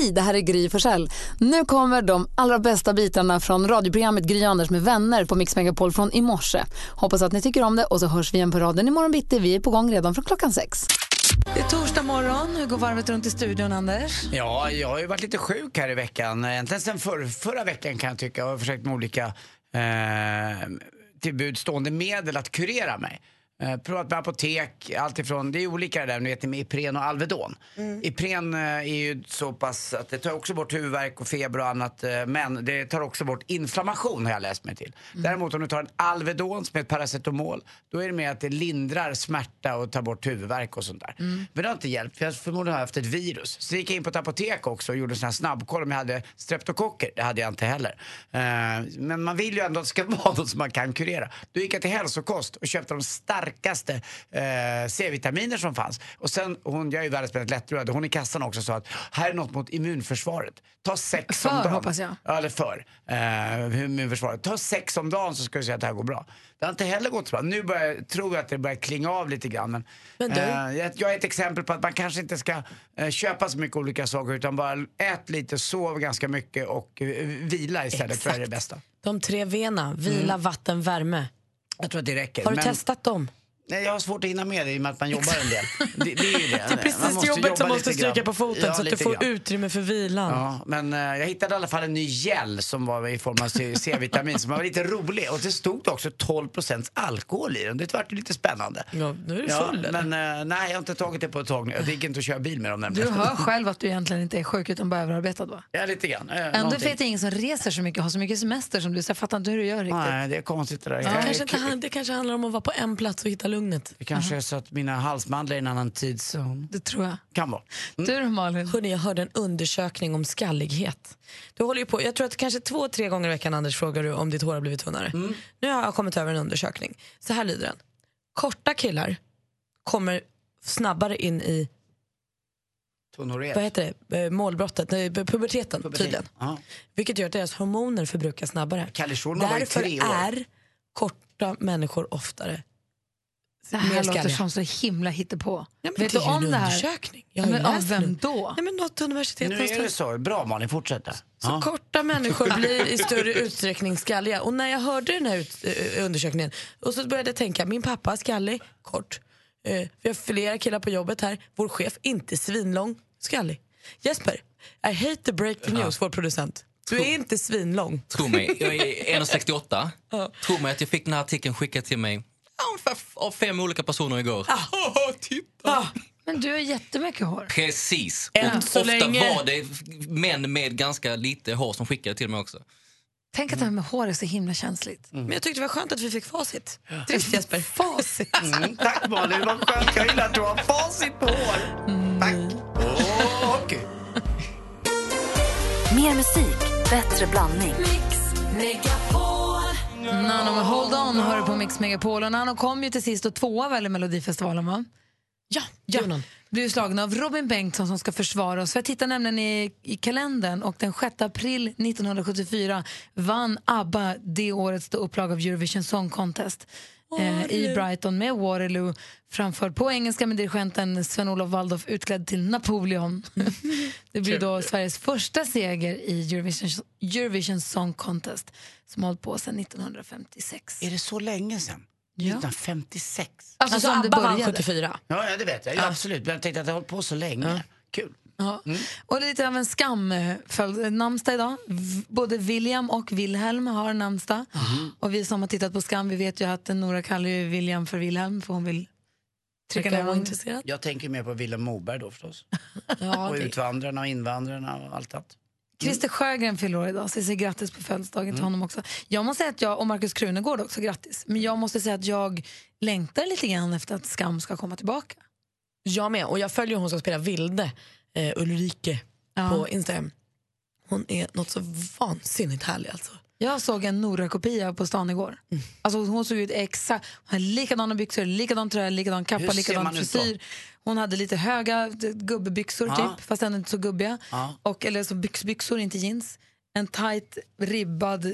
Hej, det här är Gry Forssell. Nu kommer de allra bästa bitarna från radioprogrammet Gry Anders med vänner på Mix Megapol från i morse. Hoppas att ni tycker om det och så hörs vi igen på raden imorgon bitti. Vi är på gång redan från klockan sex. Det är torsdag morgon. Hur går varvet runt i studion, Anders? Ja, jag har ju varit lite sjuk här i veckan. Egentligen sen för, förra veckan kan jag tycka. Jag har försökt med olika eh, tillbudstående medel att kurera mig. Eh, provat med apotek, allt ifrån, det är olika det där, ni vet med Ipren och Alvedon. Mm. Ipren eh, är ju så pass att det tar också bort huvudvärk och feber och annat eh, men det tar också bort inflammation har jag läst mig till. Mm. Däremot om du tar en Alvedon som är ett paracetamol då är det mer att det lindrar smärta och tar bort huvudvärk och sånt där. Mm. Men det har inte hjälpt för jag förmodligen har haft ett virus. Så gick jag in på ett apotek också och gjorde en sån här snabbkoll om jag hade streptokocker. Det hade jag inte heller. Men man vill ju ändå att det ska vara något som man kan kurera. Då gick jag till hälsokost och köpte de starka starkaste eh, C-vitaminer som fanns. Och sen, hon, jag är ju världens mest lättrörd, hon i kassan också sa att här är något mot immunförsvaret. Ta sex för, om dagen. hoppas jag. Ja, eller för. Eh, immunförsvaret. Ta sex om dagen så ska du se att det här går bra. Det har inte heller gått så bra. Nu börjar, tror jag att det börjar klinga av lite grann. Men, men eh, jag är ett exempel på att man kanske inte ska eh, köpa så mycket olika saker utan bara ät lite, sov ganska mycket och eh, vila istället. Exakt. Jag är det bästa. De tre V'na, vila, mm. vatten, värme. Jag tror att det räcker. Har du men... testat dem? Nej, jag har svårt att hinna med det i och med att man jobbar en del. Det, det är ju det. det är precis jobbet som måste stryka på foten ja, så att du får grann. utrymme för vilan. Ja, men uh, jag hittade i alla fall en ny gel som var i form av C-vitamin som var lite rolig. Och det stod också 12% alkohol i den. Det var lite spännande. Ja, nu är du full ja, Men uh, nej, jag har inte tagit det på ett tag Det gick inte att köra bil med dem nämligen. Du hör själv att du egentligen inte är sjuk utan bara överarbetad va? Ja, lite grann. Uh, Ändå vet jag ingen som reser så mycket, har så mycket semester som du. Så jag fattar inte hur du gör riktigt. Nej, det är konstigt det där. Ja. Kanske inte, det kanske handlar om att vara på en plats och hitta lugnet. Det kanske är så att mina halsmandlar är i en annan tidszon. Det tror jag. Kan vara. Mm. Du Malin? Hörrni, jag hörde en undersökning om skallighet. Du håller ju på, jag tror att kanske två, tre gånger i veckan Anders frågar du om ditt hår har blivit tunnare. Mm. Nu har jag kommit över en undersökning. Så här lyder den. Korta killar kommer snabbare in i Tonoriet. Vad heter det? Eh, målbrottet, nej, puberteten, Pubertet. tydligen. Aha. Vilket gör att deras hormoner förbrukas snabbare. Därför är korta människor oftare det här låter som så himla hittepå. Ja, Vet du om det här? Undersökning. Jag men av vem då? Nej, men något universitet nu är det så. Bra Malin, fortsätt. Så ja. korta människor blir i större utsträckning skalliga. Och när jag hörde den här ut, uh, undersökningen och så började jag tänka, min pappa skallig, kort. Uh, vi har flera killar på jobbet här. Vår chef, inte svinlång, skallig. Jesper, I hate to break the news, ja. vår producent. Du är inte svinlång. Tro mig, jag är 1,68. Ja. Tro mig att jag fick den här artikeln skickad till mig av fem olika personer igår. Ah. Oh, titta! Ah. Men du har jättemycket hår. Precis. Och ofta länge. var det män med ganska lite hår som skickade till mig också. Tänk att det här med hår är så himla känsligt. Mm. Men jag tyckte det var skönt att vi fick facit. Ja. Trist Jesper. Facit. Mm, tack Malin, vad skönt. Jag gillar att du har facit på hår. Mm. Tack. Oh, okay. Mer musik, bättre blandning. Mix, Nano med Hold On hör på Mix Megapol. Och Nano kom ju till sist och tvåa väl i Melodifestivalen va? Ja, ja. Blev slagen av Robin Bengtsson som ska försvara oss. För jag tittar nämligen i, i kalendern och den 6 april 1974 vann ABBA det årets upplaga av Eurovision Song Contest. Eh, i Brighton med Waterloo framförd på engelska med dirigenten Sven-Olof Waldorf utklädd till Napoleon. det blir då Sveriges första seger i Eurovision, Eurovision Song Contest som hållit på sedan 1956. Är det så länge sedan? 1956? Alltså, alltså ABBA vann 74? Ja, det vet jag. Ja, absolut. Men jag tänkte att det har hållit på så länge. Ja. Kul. Ja. Mm. Och lite av en skam namnsdag idag. Både William och Wilhelm har namnsdag. Mm. Och vi som har tittat på Skam vi vet ju att Nora kallar ju William för Wilhelm för hon vill trycka ner intresserad. Jag tänker mer på Wilhelm Moberg då förstås. ja, och det... utvandrarna och invandrarna och allt annat. Mm. Christer Sjögren fyller år idag, så jag säger grattis på födelsedagen mm. till honom också. Jag måste säga att jag, och Markus Krunegård också, grattis. Men jag måste säga att jag längtar lite grann efter att Skam ska komma tillbaka. Jag med, och jag följer hon som spelar Vilde eh, Ulrike ja. på Instagram. Hon är något så vansinnigt härlig alltså. Jag såg en Nora-kopia på stan igår. Mm. Alltså hon såg ut exakt, hon hade likadana byxor, likadan tröja, likadan kappa, likadan frisyr. Hon hade lite höga gubbebyxor ja. typ, fast ändå inte så gubbiga. Ja. Och, eller så byxbyxor, inte jeans. En tight ribbad eh,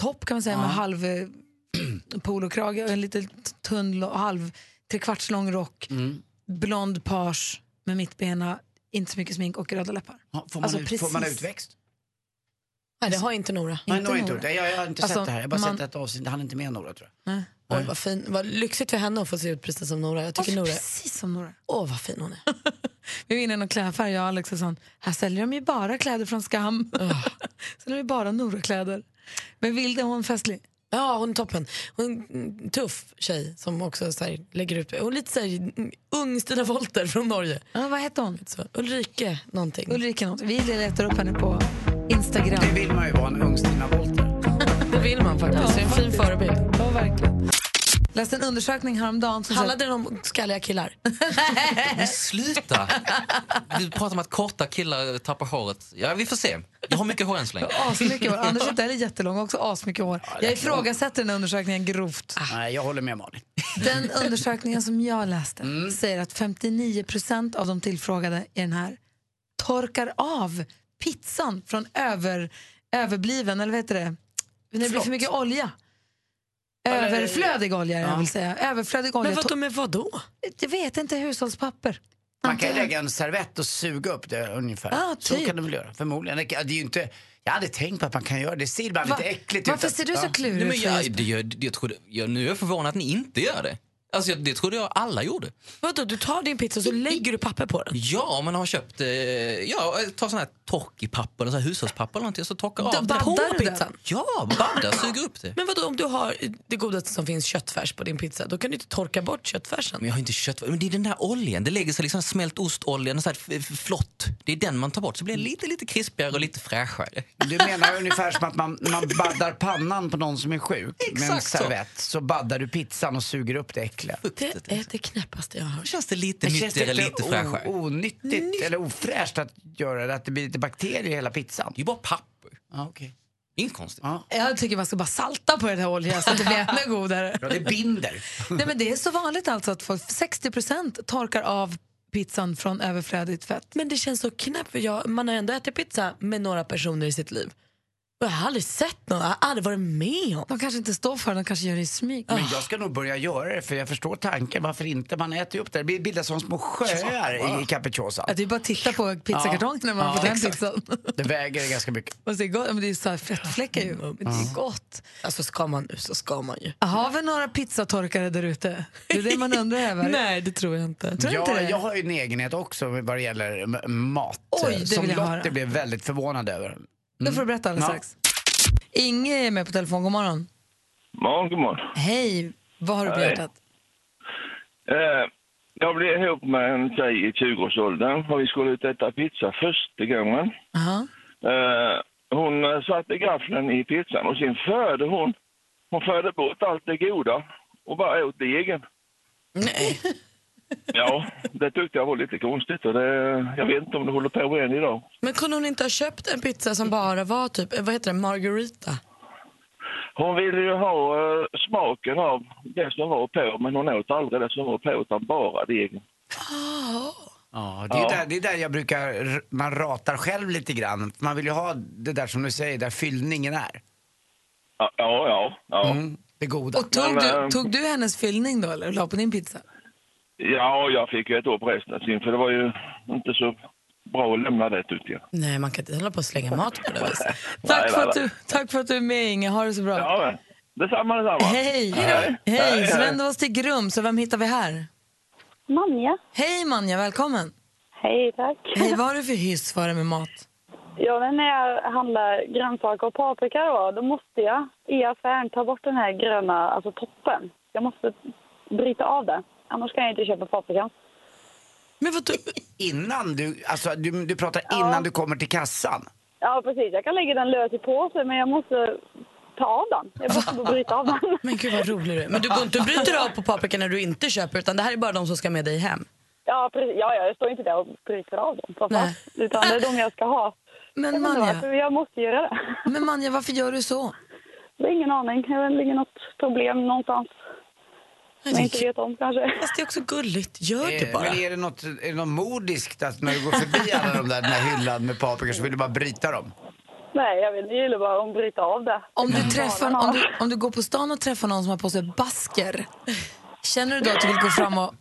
topp kan man säga ja. med halv eh, polokrage och en lite tunn halv trekvarts lång rock. Mm. Blond page med mittbena inte så mycket smink och röda läppar. Ja, Får man, Alltså, ut, får man utväxt? Nej, det har inte Nora. Nej, Inte nog inte Nora. det. Jag, jag har inte Alltså, sett det här. Jag har bara man- sett ett avsnitt. Han är inte med några tror jag. Nej. Oj, vad, fin. vad lyxigt för henne att få se ut precis som Nora. Jag tycker Nora... precis som Nora. Åh, vad fin hon är. Vi var inne i någon klädaffär, jag och Alex och sån. Här säljer de ju bara kläder från Skam. Sen är det bara Nora-kläder. Men Vilde, hon festlig. Ja, hon är toppen. Hon är en tuff tjej som också så här, lägger ut... Hon är lite så här, ung Stina Wolter från Norge. Ja, vad heter hon? Så, Ulrike någonting. Ulrika något. Vi letar upp henne på Instagram. Det vill man ju vara, en ung Stina Wolter. Det vill man faktiskt. det är en fin förebild. Ja, verkligen. Läste en undersökning häromdagen som Handlade den om skalliga killar? Men sluta! Du pratar om att korta killar tappar håret. Ja, vi får se. Jag har mycket hår än så länge. asmycket hår. Anders är jättelång, också asmycket hår. Jag ifrågasätter den här undersökningen grovt. Nej, jag håller med Malin. Den undersökningen som jag läste säger att 59 procent av de tillfrågade i den här torkar av pizzan från över, överbliven, eller vad heter det? När det blir för mycket olja. Överflödig olja, jag vill säga. Överflödig olja. Men vad, med vad då? Jag vet inte, hushållspapper. Man kan ju lägga en servett och suga upp det ungefär. Ja, Så typ. kan du väl göra, förmodligen. Det, är ju inte, jag hade tänkt på att man kan göra det. Det ser bara Va- lite äckligt Varför ut. ser du så klurig ut? jag, jag, jag jag, nu är jag förvånad att ni inte gör det. Alltså, det trodde jag alla gjorde. Vadå, du tar din pizza och så lägger du papper på den? Ja, om man har köpt eh, ja, ta sån här torkipapper, eller så här hushållspapper eller någonting, så torkar av det. baddar På du den? pizzan? Ja, badda, suger upp det. Men vadå, om du har det godaste som finns, köttfärs på din pizza, då kan du inte torka bort köttfärsen? Men jag har inte kött. Men det är den där oljan. Det lägger sig liksom smält ostolja, så här flott. Det är den man tar bort så blir det lite, lite krispigare och lite fräschare. Du menar ungefär som att man, man baddar pannan på någon som är sjuk med en Exakt så. servett. Så baddar du pizzan och suger upp det äckliga. Det är det knäppaste jag har hört. Känns det lite Men nyttigare, det lite fräschare? onyttigt eller ofräscht att göra det? Att det blir lite bakterier i hela pizzan? Det är ju bara papper. Ja, okej. Inget konstigt. Ja. Jag tycker man ska bara salta på den här oljan så att det blir ännu godare. Ja, det binder. Nej, men det är så vanligt alltså att folk, 60% torkar av pizzan från överflödigt fett. Men det känns så knäppt, för jag, man har ändå ätit pizza med några personer i sitt liv. Och jag har aldrig sett någon, jag har aldrig varit med om. De kanske inte står för det, de kanske gör det i smyg. Men jag ska nog börja göra det för jag förstår tanken. Varför inte? Man äter ju upp det. Det bildas som små sjöar i capricciosan. Att det är bara att titta på pizzakartongen när man Ja, fått den exakt. pizzan. Det väger ganska mycket. Och så är det gott. Men det är så här fettfläckar ju. Men det är gott. Alltså ska man nu så ska man ju. Har vi några pizzatorkare där ute? Det är det man undrar över. Nej, det tror jag inte. Tror du inte Ja, det? jag har ju en egenhet också vad det gäller mat. Oj, det som jag Lotte höra. blev väldigt förvånad över. Det får du berätta alldeles Ja. strax. Inge är med på telefon. God morgon. morgon, god morgon. Hej. Vad har du på Hej. hjärtat? Eh, jag blev ihop med en tjej i 20-årsåldern och vi skulle ut och äta pizza första gången. Aha. Eh, hon eh, satte gaffeln i pizzan och sen förde hon, hon förde bort allt det goda och bara åt degen. Nej. Ja, det tyckte jag var lite konstigt och det, jag vet inte om det håller på än idag. Men kunde hon inte ha köpt en pizza som bara var typ, vad heter det, margarita? Hon ville ju ha eh, smaken av det som var på men hon åt aldrig det som var på utan bara degen. Ja, det, är Ja. Där, det är där jag brukar, man ratar själv lite grann. Man vill ju ha det där som du säger, där fyllningen är. Ja, ja, ja. ja. Mm, det goda. Och tog, Men, du, eh, tog du hennes fyllning då eller la på din pizza? Ja, jag fick ju äta upp resten sen för det var ju inte så bra att lämna det tyckte jag. Nej, man kan inte hålla på och slänga mat på det viset. Tack för, att du, tack för att du är med Inge. Ha det så bra. Ja, detsamma, detsamma. Hej! Hej. Hej! Hej, Så hej. vänder vi oss till Grum, så vem hittar vi här? Manja. Hej Manja, välkommen! Hej, tack. Hej, vad har du för hyss för dig med mat? Ja, men när jag handlar grönsaker och paprika då, då måste jag i affären ta bort den här gröna, alltså toppen. Jag måste bryta av det. Annars kan jag inte köpa paprika. Men vad du, Innan du, alltså du, du pratar innan du kommer till kassan. Ja, precis. Jag kan lägga den lös i påse, men jag måste ta av den. Jag måste bara bryta av den. men gud vad rolig du är. Men du går inte och bryter av på paprika när du inte köper utan det här är bara de som ska med dig hem. Ja, precis. Ja, ja, jag står inte där och bryter av dem. För fan. Nej. Utan det är de jag ska ha. Men Jag, Manja, varför, jag måste göra det. men Manja, varför gör du så? Det är ingen aning. Det ligger något problem någonstans. Som jag inte vet om kanske. Fast det är också gulligt. Gör det Eh, bara. Men är det något, är det något modiskt att när du går förbi alla de där, den här hyllan med paprikor så vill du bara bryta dem? Nej, jag vet inte. Jag gillar bara att bryta av det. Om du, Ja, träffar, om, du, om du går på stan och träffar någon som har på sig basker, Känner du då att du vill gå fram och...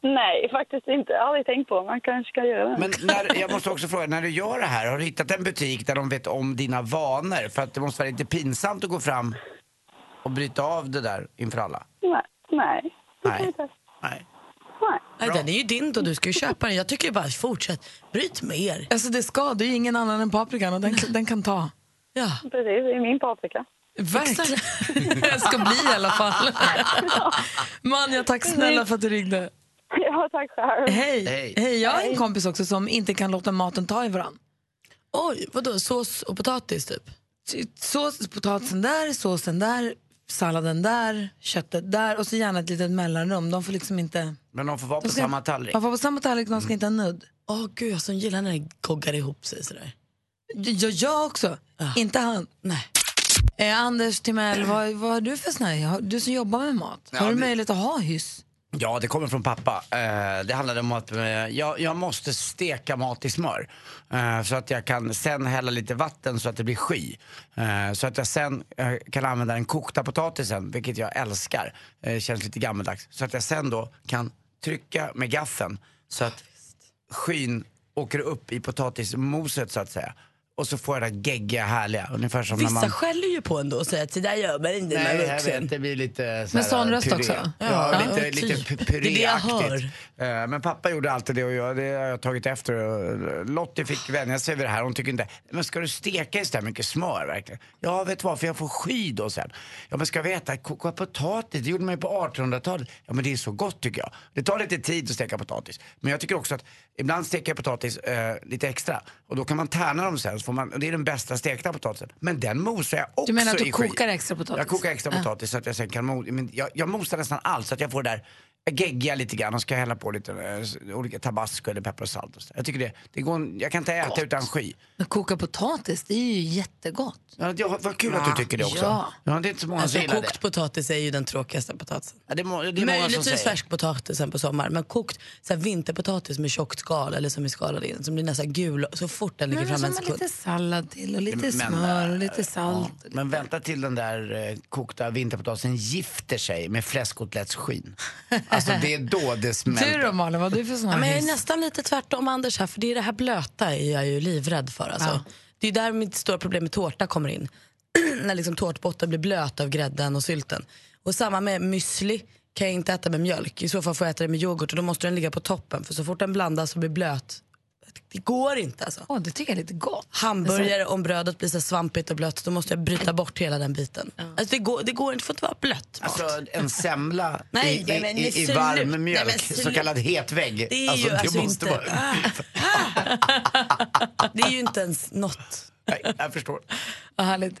Nej, faktiskt inte. Jag har aldrig tänkt på. Man kanske ska göra det. Men när, jag måste också fråga, när du gör det här, har du hittat en butik där de vet om dina vanor? För att det måste vara lite pinsamt att gå fram och bryta av det där inför alla. Nej. Nej. Nej. Nej. Nej. Den är ju din då, du ska ju köpa den. Jag tycker ju bara fortsätt, bryt mer. Alltså det ska, det är ju ingen annan än paprikan och den, den kan ta. Ja. Precis, det är min paprika. Verkligen. Det ska bli i alla fall. Manja, tack snälla för att du ringde. Ja, tack själv. Hej. Hej. Hej. Jag har en kompis också som inte kan låta maten ta i varann. Oj, vadå, sås och potatis typ? Sås, potatisen där, såsen där, salladen där, köttet där och så gärna ett litet mellanrum. De får liksom inte... Men de får vara på De ska- samma tallrik. Man får på samma tallrik, de ska inte ha nudd. Åh gud, jag som gillar när det goggar ihop sig sådär. Jag, jag också, inte han. Nej. Eh, Anders Timell, vad, vad har du för sån här? Du som jobbar med mat, Ja, har du det- möjlighet att ha hyss? Ja, det kommer från pappa. Eh, det handlade om att eh, jag, jag måste steka mat i smör. Eh, så att jag kan sen hälla lite vatten så att det blir sky. Så att jag sen kan använda den kokta potatisen, vilket jag älskar. Eh, känns lite gammeldags. Så att jag sen då kan trycka med gaffeln så att skyn åker upp i potatismoset så att säga. Och så får jag det där geggiga härliga. Ungefär som när Vissa man... skäller ju på en då och säger att det där gör man inte när man Nej, är jag vet, vuxen. det blir lite så Med sån röst också? Ja, Ja, lite, typ. lite jag puréaktigt. Eh, Men pappa gjorde alltid det och jag, det har jag tagit efter. Och Lottie fick vänja sig vid det här. Hon tycker inte, men ska du steka i så här mycket smör verkligen? Ja, vet du vad, för jag får sky då sen. Ja, men ska vi äta koka potatis? Det gjorde man ju på 1800-talet. Ja, men det är så gott tycker jag. Det tar lite tid att steka potatis. Men jag tycker också att ibland steker jag potatis eh, lite extra. Och då kan man tärna dem sen. Så får man, och det är den bästa stekta potatisen. Men den mosar jag också Du menar att du i kokar extra potatis? Jag kokar extra potatis så att jag sen kan mo- men jag, jag mosar nästan allt så att jag får det där geggiga lite grann och ska hälla på lite eh, olika tabasco eller peppar och salt och så. Jag tycker det, det går, en- jag kan inte äta utan sky. Men koka potatis, det är ju jättegott. Ja, det, vad kul att du tycker det också. Ja. Ja, det är inte så många Alltså som gillar kokt det. potatis är ju den tråkigaste potatisen. Ja, det, är, må- det är många som Möjligtvis säger. färskpotatisen på sommaren, men kokt så här, vinterpotatis med tjockt skal eller som är skalad in, som blir nästan gul så fort den ligger Men fram en sekund. lite sallad till och lite Men, smör och lite salt. Ja, men vänta till den där eh, kokta vinterpotatisen gifter sig med fläskkotelettsskinn. Alltså det är då det Du smälter. då Malin, vad har du för sån Ja, här men jag är nästan lite tvärtom Anders här, för det är det här blöta är jag ju livrädd för. Alltså. Ja. Det är där mitt stora problem med tårta kommer in. När liksom tårtbotten blir blöt av grädden och sylten. Och samma med müsli kan jag inte äta med mjölk. I så fall får jag äta det med yoghurt och då måste den ligga på toppen. För så fort den blandas och blir blöt, det går inte alltså. Åh, det tycker jag är lite gott. Hamburgare, om brödet blir så svampigt och blött, då måste jag bryta bort hela den biten. Alltså, det, går, det går inte, det får inte vara blött mat. Alltså en semla Nej, i, men i, i, i varm mjölk, så kallad hetvägg. Det är ju alltså måste inte- vara... Det är ju inte ens. Nej, jag förstår. Vad härligt.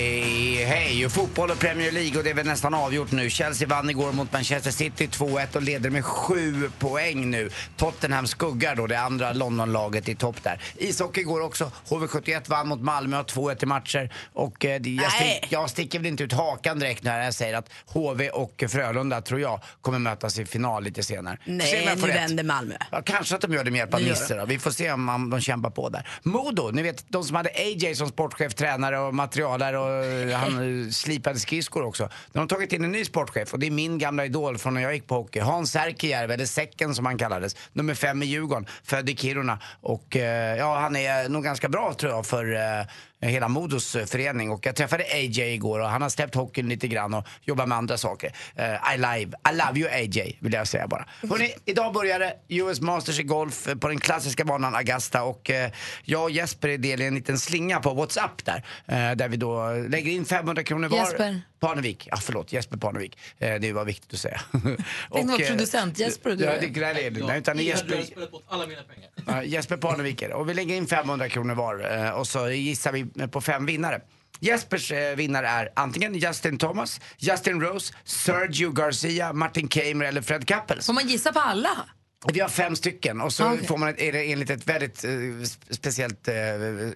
hej. Och fotboll och Premier League och det är väl nästan avgjort nu. Chelsea vann igår mot Manchester City 2-1 och leder med sju poäng nu. Tottenham skuggar då det andra Londonlaget i topp där. Ishockey går också. HV71 vann mot Malmö och 2-1 i matcher. Och eh, jag, stick, jag sticker väl inte ut hakan direkt när jag säger att HV och Frölunda tror jag kommer mötas i final lite senare. Nej, nu vänder Malmö. Ja, kanske att de gör det med hjälp av Nisse. Vi får se om man, de kämpar på där. Modo, ni vet de som hade AJ som sportchef, tränare och materialare och han eh, slipade skridskor också. De har tagit in en ny sportchef och det är min gamla idol från när jag gick på hockey. Hans Särkijärvi, eller Säcken som han kallades. Nummer fem i Djurgården, född i Kiruna. Och eh, ja, han är nog ganska bra tror jag för eh, hela Modos eh, förening. Och jag träffade AJ igår och han har släppt hockeyn lite grann och jobbar med andra saker. Eh, I, live, I love you AJ, vill jag säga bara. Hörrni, idag börjar det US Masters i golf eh, på den klassiska banan Augusta och eh, jag och Jesper är del i en liten slinga på WhatsApp där. Eh, där vi då lägger in 500 kronor var. Jesper? Parnevik, ja förlåt, Jesper Parnevik. Eh, det var viktigt att säga. det var producent, Jesper och du Ja, är. det, nej, det. Nej, utan det Jesper, spelat bort alla mina pengar. Jesper Parneviker. Och vi lägger in 500 kronor var och så gissar vi på fem vinnare. Jespers eh, vinnare är antingen Justin Thomas, Justin Rose, Sergio Garcia, Martin Kamer eller Fred Kappels. Får man gissa på alla? Vi har fem stycken och så Ah, okej. får man ett, är det enligt ett väldigt eh, sp- speciellt eh,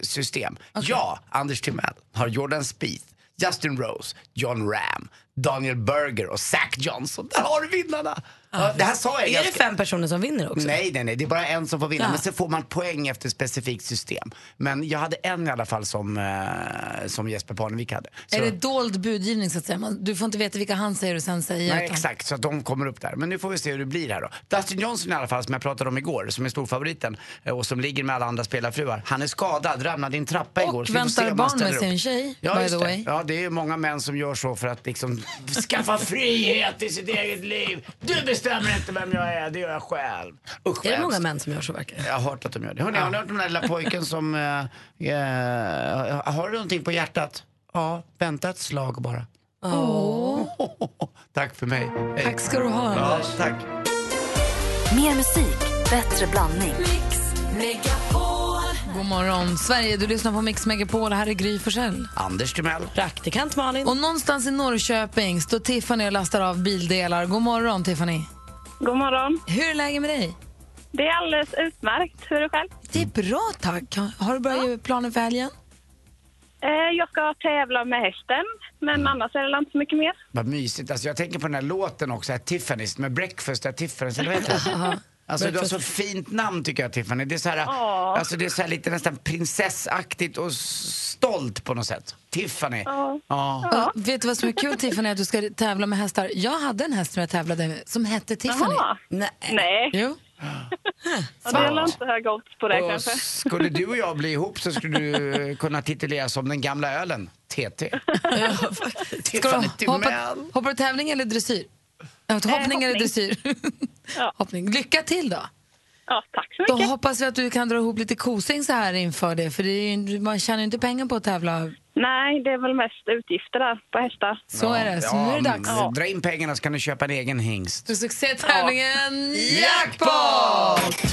system. Jag, Anders Timell, har Jordan Spieth, Justin Rose, John Ram, Daniel Berger och Zach Johnson. Där har du vinnarna! Ja, det här sa jag Är det ganska... fem personer som vinner också? Nej, nej, nej. Det är bara en som får vinna. Ja. Men sen får man poäng efter ett specifikt system. Men jag hade en i alla fall som, eh, som Jesper Parnevik hade. Så, Är det dold budgivning så att säga? Man, du får inte veta vilka han säger och sen säger. nej, utan- exakt. Så att de kommer upp där. Men nu får vi se hur det blir här då. Dustin Johnson i alla fall, som jag pratade om igår, som är storfavoriten eh, och som ligger med alla andra spelarfruar. Han är skadad, ramlade i en trappa igår. Och får se väntar barn med ställer sin upp. tjej, Ja, by the det. way. Ja, det är många män som gör så för att liksom skaffa frihet i sitt eget liv. Du bestämmer inte vem jag är, det gör jag själv. Usch, Är det många män som gör så verkar det? Jag har hört att de gör det. Hörrni, har ni hört om den där lilla pojken som... eh, eh, har du någonting på hjärtat? Ja, vänta ett slag bara. Tack för mig. Hej. Tack ska du ha. Ja, tack. Mer musik, bättre blandning. God morgon, Sverige. Du lyssnar på Mix Megapol. Här är Gry Forssell. Anders Timell. Praktikant Malin. Och någonstans i Norrköping står Tiffany och lastar av bildelar. God morgon, Tiffany. God morgon. Hur är läget med dig? Det är alldeles utmärkt. Hur är det själv? Det är bra, tack. Har du börjat göra planer för helgen? Eh, jag ska tävla med hästen, men annars är det inte så mycket mer. Vad mysigt. Alltså, jag tänker på den här låten också, här Tiffany's med Breakfast at Tiffany's, eller vad heter det? Alltså du har så fint namn tycker jag Tiffany. Det är så här, Ja. alltså, det är så här lite nästan prinsessaktigt och stolt på något sätt. Tiffany. Ja. Ja. Och vet du vad som är kul, Tiffany? Att du ska tävla med hästar. Jag hade en häst som jag tävlade med som hette Tiffany. Jaha. Nej. Nej, Jo. ja, det är inte hög odds på det Och kanske. skulle du och jag bli ihop så skulle du eh, kunna tituleras som den gamla ölen, TT. Ska Tiffany du hoppa, hoppar du tävling eller dressyr? Ja, Hoppning hoppning. eller dressyr? Ja. hoppning. Lycka till då! Ja, tack så Då mycket. hoppas vi att du kan dra ihop lite kosing så här inför det. För det är, ju- man tjänar ju inte pengar på att tävla. Nej, det är väl mest utgifter där på hästar. Så är det. Så nu är det dags. men Dra in pengarna så kan du köpa en egen hingst. För succétävlingen Jackpot!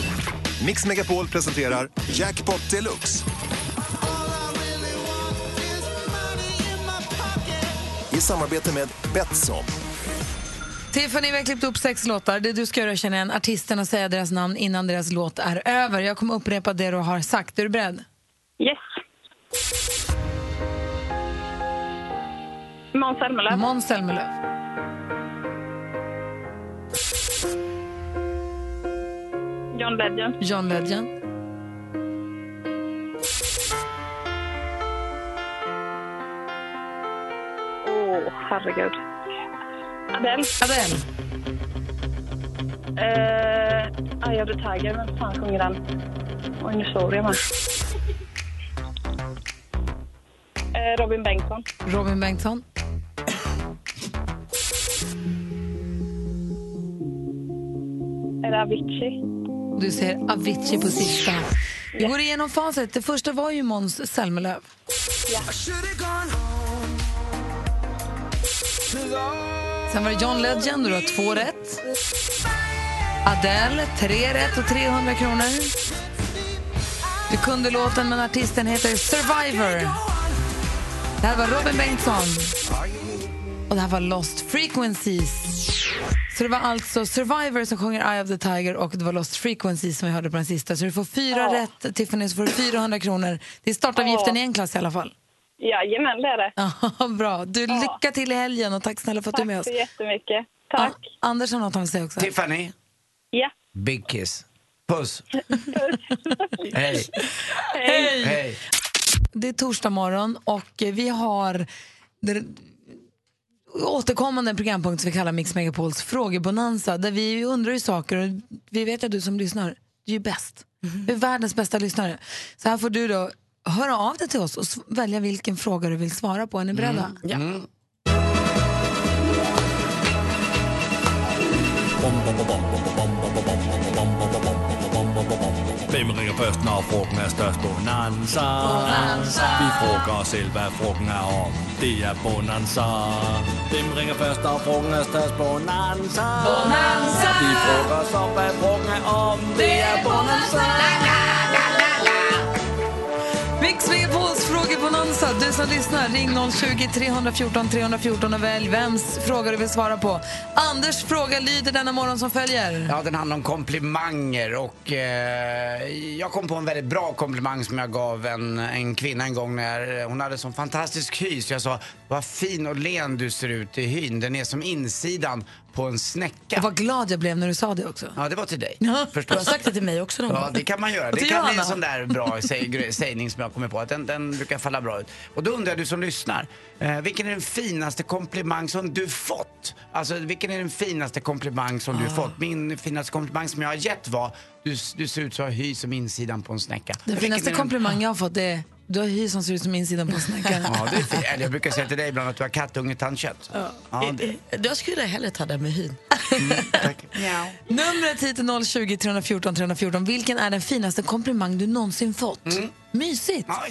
Mix Megapol presenterar Jackpot Deluxe. I samarbete med Betsson. Tiffany, vi har klippt upp sex låtar. Det du ska göra är att känna igen artisterna och säga deras namn innan deras låt är över. Jag kommer upprepa det du har sagt. Är du beredd? Yes. Måns Zelmerlöw. Måns Zelmerlöw. John Legend. John Legend. Åh, herregud. Adele. Adele. Eh, Eye of the Tiger. Vem fan sjunger den? Och nu såg jag med. Eh, Robin Bengtsson. Robin Bengtsson. Är det Avicii? Du ser Avicii på sista. Vi går igenom facit. Det första var ju Måns Zelmerlöw. Sen var det John Legend och du har två rätt. Adele, tre rätt och 300 kronor. Du kunde låten, men artisten heter Survivor. Det här var Robin Bengtsson. Och det här var Lost Frequencies. Så det var alltså Survivor som sjunger Eye of the Tiger och det var Lost Frequencies som vi hörde på den sista. Så du får fyra Ja. rätt, Tiffany, så får du 400 kronor. Det är startavgiften i en klass i alla fall. Jajamän, det är det. Ja, bra. Du, lycka till i helgen och tack snälla för att du är med Tack oss. så jättemycket. Ja, Tack. Anders har något han vill säga också. Tiffany, Ja. big kiss. Puss. Hej. Hej! Hej. Det är torsdag morgon och vi har det återkommande programpunkt som vi kallar Mix Megapols frågebonanza där vi undrar ju saker och vi vet att du som lyssnar, du är bäst. Du är världens bästa lyssnare. Så här får du då höra av dig till oss och välja vilken fråga du vill svara på. Är ni beredda? Ja. Hvem ringer først, når frugten er størst? Bonanza. Vi frågar os selv, hvad frugten er om. Det er Bonanza. Hvem ringer først, når frugten er størst? Bonanza. Vi frågar os om, hvad frugten er om. Det er Bonanza. Mix Megapols frågebonanza. Du som lyssnar, ring 020 314 314 och välj vems fråga du vill svara på. Anders fråga lyder denna morgon som följer. Ja, den handlar om komplimanger och eh, jag kom på en väldigt bra komplimang som jag gav en, en kvinna en gång när hon hade sån fantastisk hy så jag sa vad fin och len du ser ut i hyn. Den är som insidan på en snäcka. Och vad glad jag blev när du sa det också. Ja, det var till dig. Du har Förstås. sagt det till mig också någon Ja, det kan man göra. Det kan bli en sån där bra säg, sägning som jag kommer på. Att den, den brukar falla bra ut. Och då undrar du som lyssnar. Eh, vilken är den finaste komplimang som du fått? Alltså vilken är den finaste komplimang som Ah. du fått? Min finaste komplimang som jag har gett var du, du ser ut så hy som insidan på en snäcka. Den finaste komplimang jag har fått är du har hy som ser ut som insidan på en snäcka. Ja, det är. Eller jag brukar säga till dig ibland att du har kattungetandkött. Ja, det, Jag skulle hellre ta det med hyn. Numret hit är 020 314 314. Vilken är den finaste komplimang du någonsin fått? Mysigt. ja.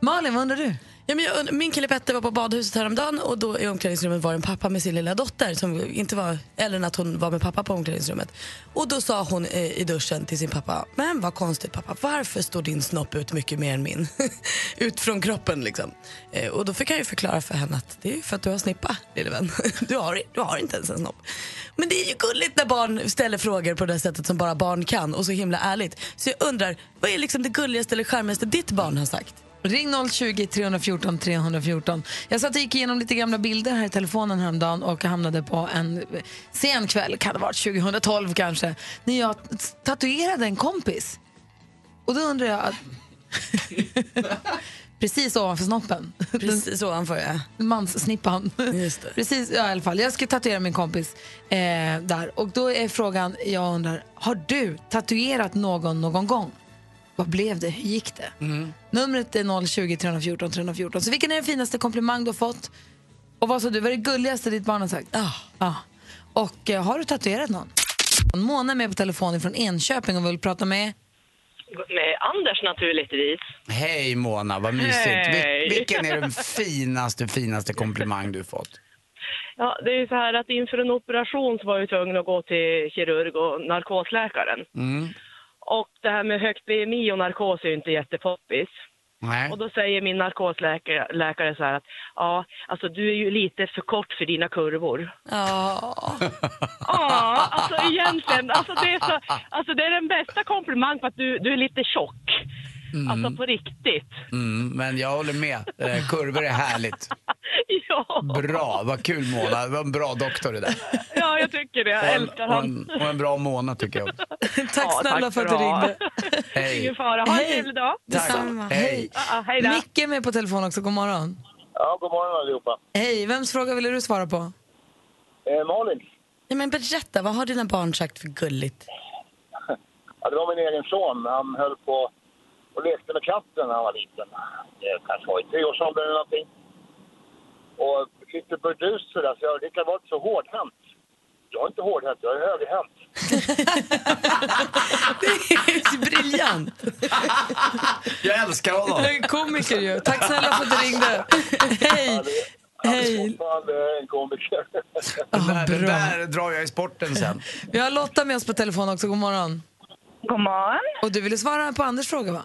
Malin, vad undrar du? Ja, men jag, min kille Petter var på badhuset häromdagen och då i omklädningsrummet var en pappa med sin lilla dotter som inte var äldre än att hon var med pappa på omklädningsrummet. Och då sa hon eh, i duschen till sin pappa, men vad konstigt pappa, varför står din snopp ut mycket mer än min? ut från kroppen liksom. Eh, och då fick han ju förklara för henne att det är ju för att du har snippa lille vän. du, har, du har inte ens en snopp. Men det är ju gulligt när barn ställer frågor på det sättet som bara barn kan och så himla ärligt. Så jag undrar, vad är liksom det gulligaste eller charmigaste ditt barn har sagt? Ring 020 314 314. Jag satt och gick igenom lite gamla bilder här i telefonen häromdagen och hamnade på en sen kväll, kan det ha varit 2012 kanske, när jag tatuerade en kompis. Och då undrar jag... Att Precis ovanför snoppen. Precis ovanför ja. Manssnippan. Just det. Precis, ja, i alla fall. Jag ska tatuera min kompis eh, där. Och då är frågan, jag undrar, har du tatuerat någon någon gång? Vad blev det? Hur gick det? Numret är 020 314 314. Så vilken är den finaste komplimang du har fått? Och vad sa du, vad är det gulligaste ditt barn har sagt? Ja. Ja. Och eh, har du tatuerat någon? Mona är med på telefon från Enköping och vill prata med... Med Anders naturligtvis. Hej Mona, vad mysigt. Hej. Vil- vilken är den finaste, finaste komplimang du fått? Ja, det är ju så här att inför en operation så var jag tvungen att gå till kirurg och narkosläkaren. Mm. Och det här med högt BMI och narkos är ju inte jättepoppis. Nej. Och då säger min narkosläkare läkare så här att ja, alltså du är ju lite för kort för dina kurvor. Ja. Ja, alltså egentligen, alltså det är, så, alltså det är den bästa komplimang för att du, du är lite tjock. Alltså på riktigt. Mm, men jag håller med. Eh, kurvor är härligt. Ja, Bra, vad kul Mona. Det var en bra doktor det där. ja jag tycker det. Jag Och en, älskar och honom. en, och en bra Mona tycker jag också. Tack Ja, snälla tack för att du ringde. Hej. Ingen fara. Ha en Hej. trevlig dag. Detsamma. Hej. Hej då. Micke är med på telefon också, god morgon. Ja, god morgon allihopa. Hej, vems fråga ville du svara på? Eh, Malin, Nej, men berätta, vad har dina barn sagt för gulligt? ja, det var min egen son. Han höll på och lekte med katten när han var liten. Det kanske var i treårsåldern eller någonting. Och lite burdus sådär, så jag det kan vara inte så hårdhänt. Jag är inte hårdhänt, jag är högerhänt. Det är briljant! Jag älskar honom. Jag är komiker ju. Tack snälla för att du ringde. Hej. Hej. en komiker. Ah, bra. där drar jag i sporten sen. Vi har Lotta med oss på telefon också, god morgon. God morgon. Och du ville svara på Anders fråga va?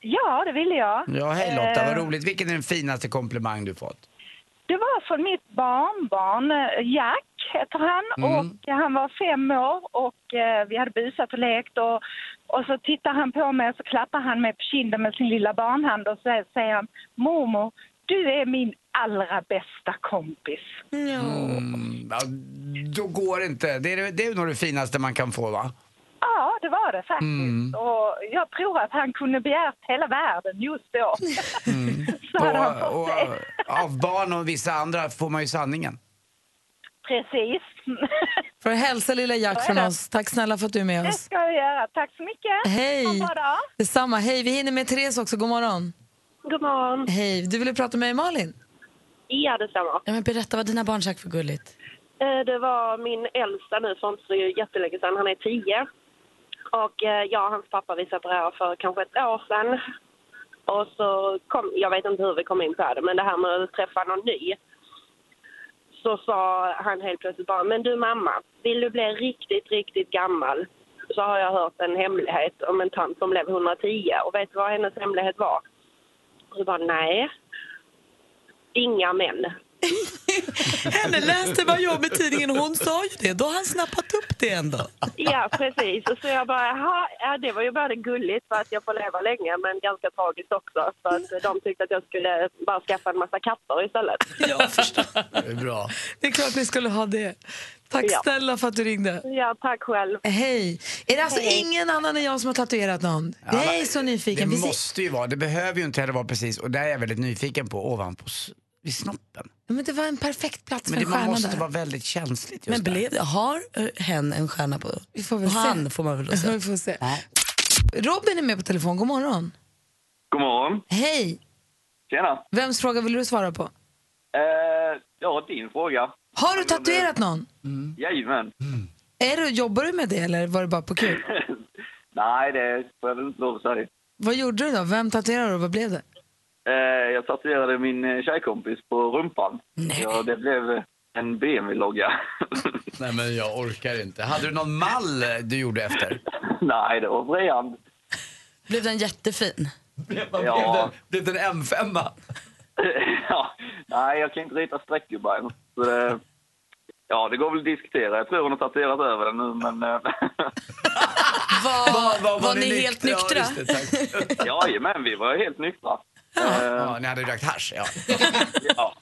Ja, det ville jag. Ja, hej Lotta, vad Eh, roligt. Vilken är den finaste komplimang du fått? Det var från mitt barnbarn, eh, Jack heter han. Mm. Och han var fem år och eh, vi hade busat och lekt. Och, och så tittar han på mig och så klappar han mig på kinden med sin lilla barnhand och så säger han Mormor, du är min allra bästa kompis. Mm, ja, då går det inte. Det är, det är nog det finaste man kan få va? Ja, det var det faktiskt. Mm. Och jag tror att han kunde begärt hela världen just då. Så hade han fått Och, och, det. av barn och vissa andra får man ju sanningen. Precis. För att hälsa lilla Jack från det. oss. Tack snälla för att du är med Det oss. ska jag göra. Tack så mycket. Hej. Detsamma. Hej, vi hinner med Therese också. God morgon. God morgon. Hej, du ville prata med mig Malin? Ja, detsamma. Ja, men berätta vad dina barn sagt för gulligt. Eh, Det var min äldsta nu för inte så jättelänge sedan. Han är tio. Och eh, jag och hans pappa vi separerade för kanske ett år sedan. Och så kom, jag vet inte hur vi kom in på det, men det här med att träffa någon ny. Så sa han helt plötsligt bara, men du mamma, vill du bli riktigt, riktigt gammal så har jag hört en hemlighet om en tant som blev 110. Och vet du vad hennes hemlighet var? Och så bara, nej. Inga män. Henne läste vad jag med tidningen hon sa ju det. Då har han snappat upp det ändå. Ja, precis. Och så jag bara, jaha, ja, det var ju både gulligt för att jag får leva länge, men ganska tragiskt också. För att de tyckte att jag skulle bara skaffa en massa katter istället. Jag förstår. Det är bra. Det är klart ni skulle ha det. Tack Ja. snälla för att du ringde. Ja, tack själv. Hej! Är det alltså Hej. ingen annan än jag som har tatuerat någon? Ja, jag är men så nyfiken. Det måste ju vara, det behöver ju inte heller vara precis, och där är jag väldigt nyfiken på, ovanpå vid snoppen. Men det var en perfekt plats Men för det en stjärna man måste där. vara väldigt känsligt just Men blev har eh, hen en stjärna på? Vi får väl Han se. får man väl då säga. Vi får se. Robin är med på telefon. God morgon. God morgon. Hej! Tjena. Vems fråga vill du svara på? Eh, ja, din fråga. Har du tatuerat någon? Jajamän. Är du, jobbar du med det eller var det bara på kul? Nej, det får jag väl inte lov att säga. Vad gjorde du då? Vem tatuerade du och vad blev det? Eh, jag tatuerade min eh, tjejkompis på rumpan. Ja, det blev eh, en BMW-logga. Nej men jag orkar inte. Hade du någon mall du gjorde efter? Nej, det var bredhand. Blev den jättefin? Ja. Blev det en M5? ja, nej, jag kan inte rita streckgubbar än. Ja, det går väl att diskutera. Jag tror hon har tatuerat över den nu, men... eh, Var, var, ni helt nyktra? Ja. Jajamän, vi var helt nyktra. Eh, Ja, ni hade rökt hasch, ja. ja.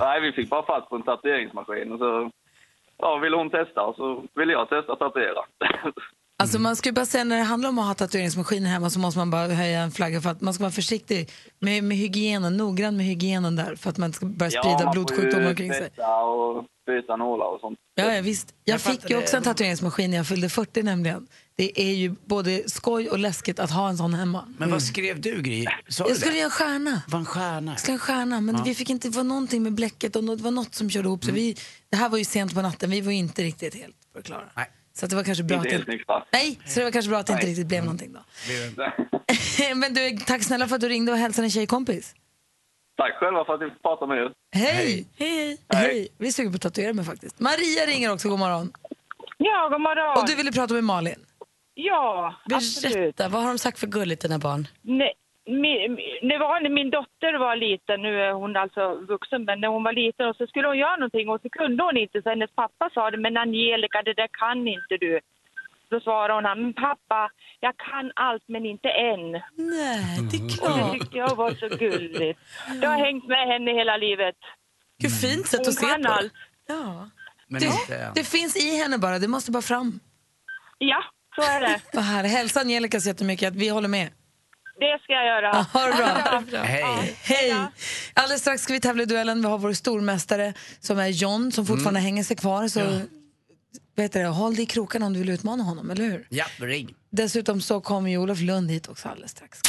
Nej, vi fick bara fatt på en tatueringsmaskin och så ja, ville hon testa och så ville jag testa att tatuera. Alltså man ska ju bara säga när det handlar om att ha tatueringsmaskiner hemma så måste man bara höja en flagga för att man ska vara försiktig med, med hygienen, noggrann med hygienen där för att man inte ska börja sprida får blodsjukdomar ju omkring sig. tvätta och byta nålar och sånt. Ja, ja, visst. Jag, Jag fick ju också en tatueringsmaskin när jag fyllde 40 nämligen. Det är ju både skoj och läskigt att ha en sån hemma. Men vad skrev du, Gry? Sa du Jag skulle det? göra en stjärna. Var en stjärna? Jag skulle göra en stjärna, men vi fick inte, det var någonting med bläcket och nå- det var något som körde ihop sig. Vi, det här var ju sent på natten, vi var ju inte riktigt helt på det klara. Nej. Så att det var kanske bra Inte att helt det, nyktra. Nej, så det var kanske bra att det inte riktigt blev någonting då. Det- men du, tack snälla för att du ringde och hälsade en tjejkompis. Tack själva för att vi fick prata med er. Hej! Hej! Hej! Vi är sugna på att tatuera mig faktiskt. Maria ringer också, god morgon. Ja, god morgon. Och du ville prata med Malin. Ja, absolut. Berätta, vad har de sagt för gulligt dina barn? Nej, min, det var när min dotter var liten, nu är hon alltså vuxen, men när hon var liten och så skulle hon göra någonting och så kunde hon inte så hennes pappa sa det, men Angelica det där kan inte du. Då svarade hon, men pappa, jag kan allt men inte än. Nej, det är Och det klart. tyckte jag var så gulligt. Jag har hängt med henne hela livet. Gud, fint sätt Hon att se på det. allt. Ja. Men Det, inte det finns i henne bara, det måste bara fram. Ja, så är det. Vad här, hälsa Angelica så jättemycket att vi håller med. Det ska jag göra. Ha det bra. Hej. Hej! Alldeles strax ska vi tävla i duellen. Vi har vår stormästare som är John som fortfarande hänger sig kvar. Så vad heter det, håll dig i krokarna om du vill utmana honom, eller hur? Ja, ring. Dessutom så kommer ju Olof Lund hit också alldeles strax.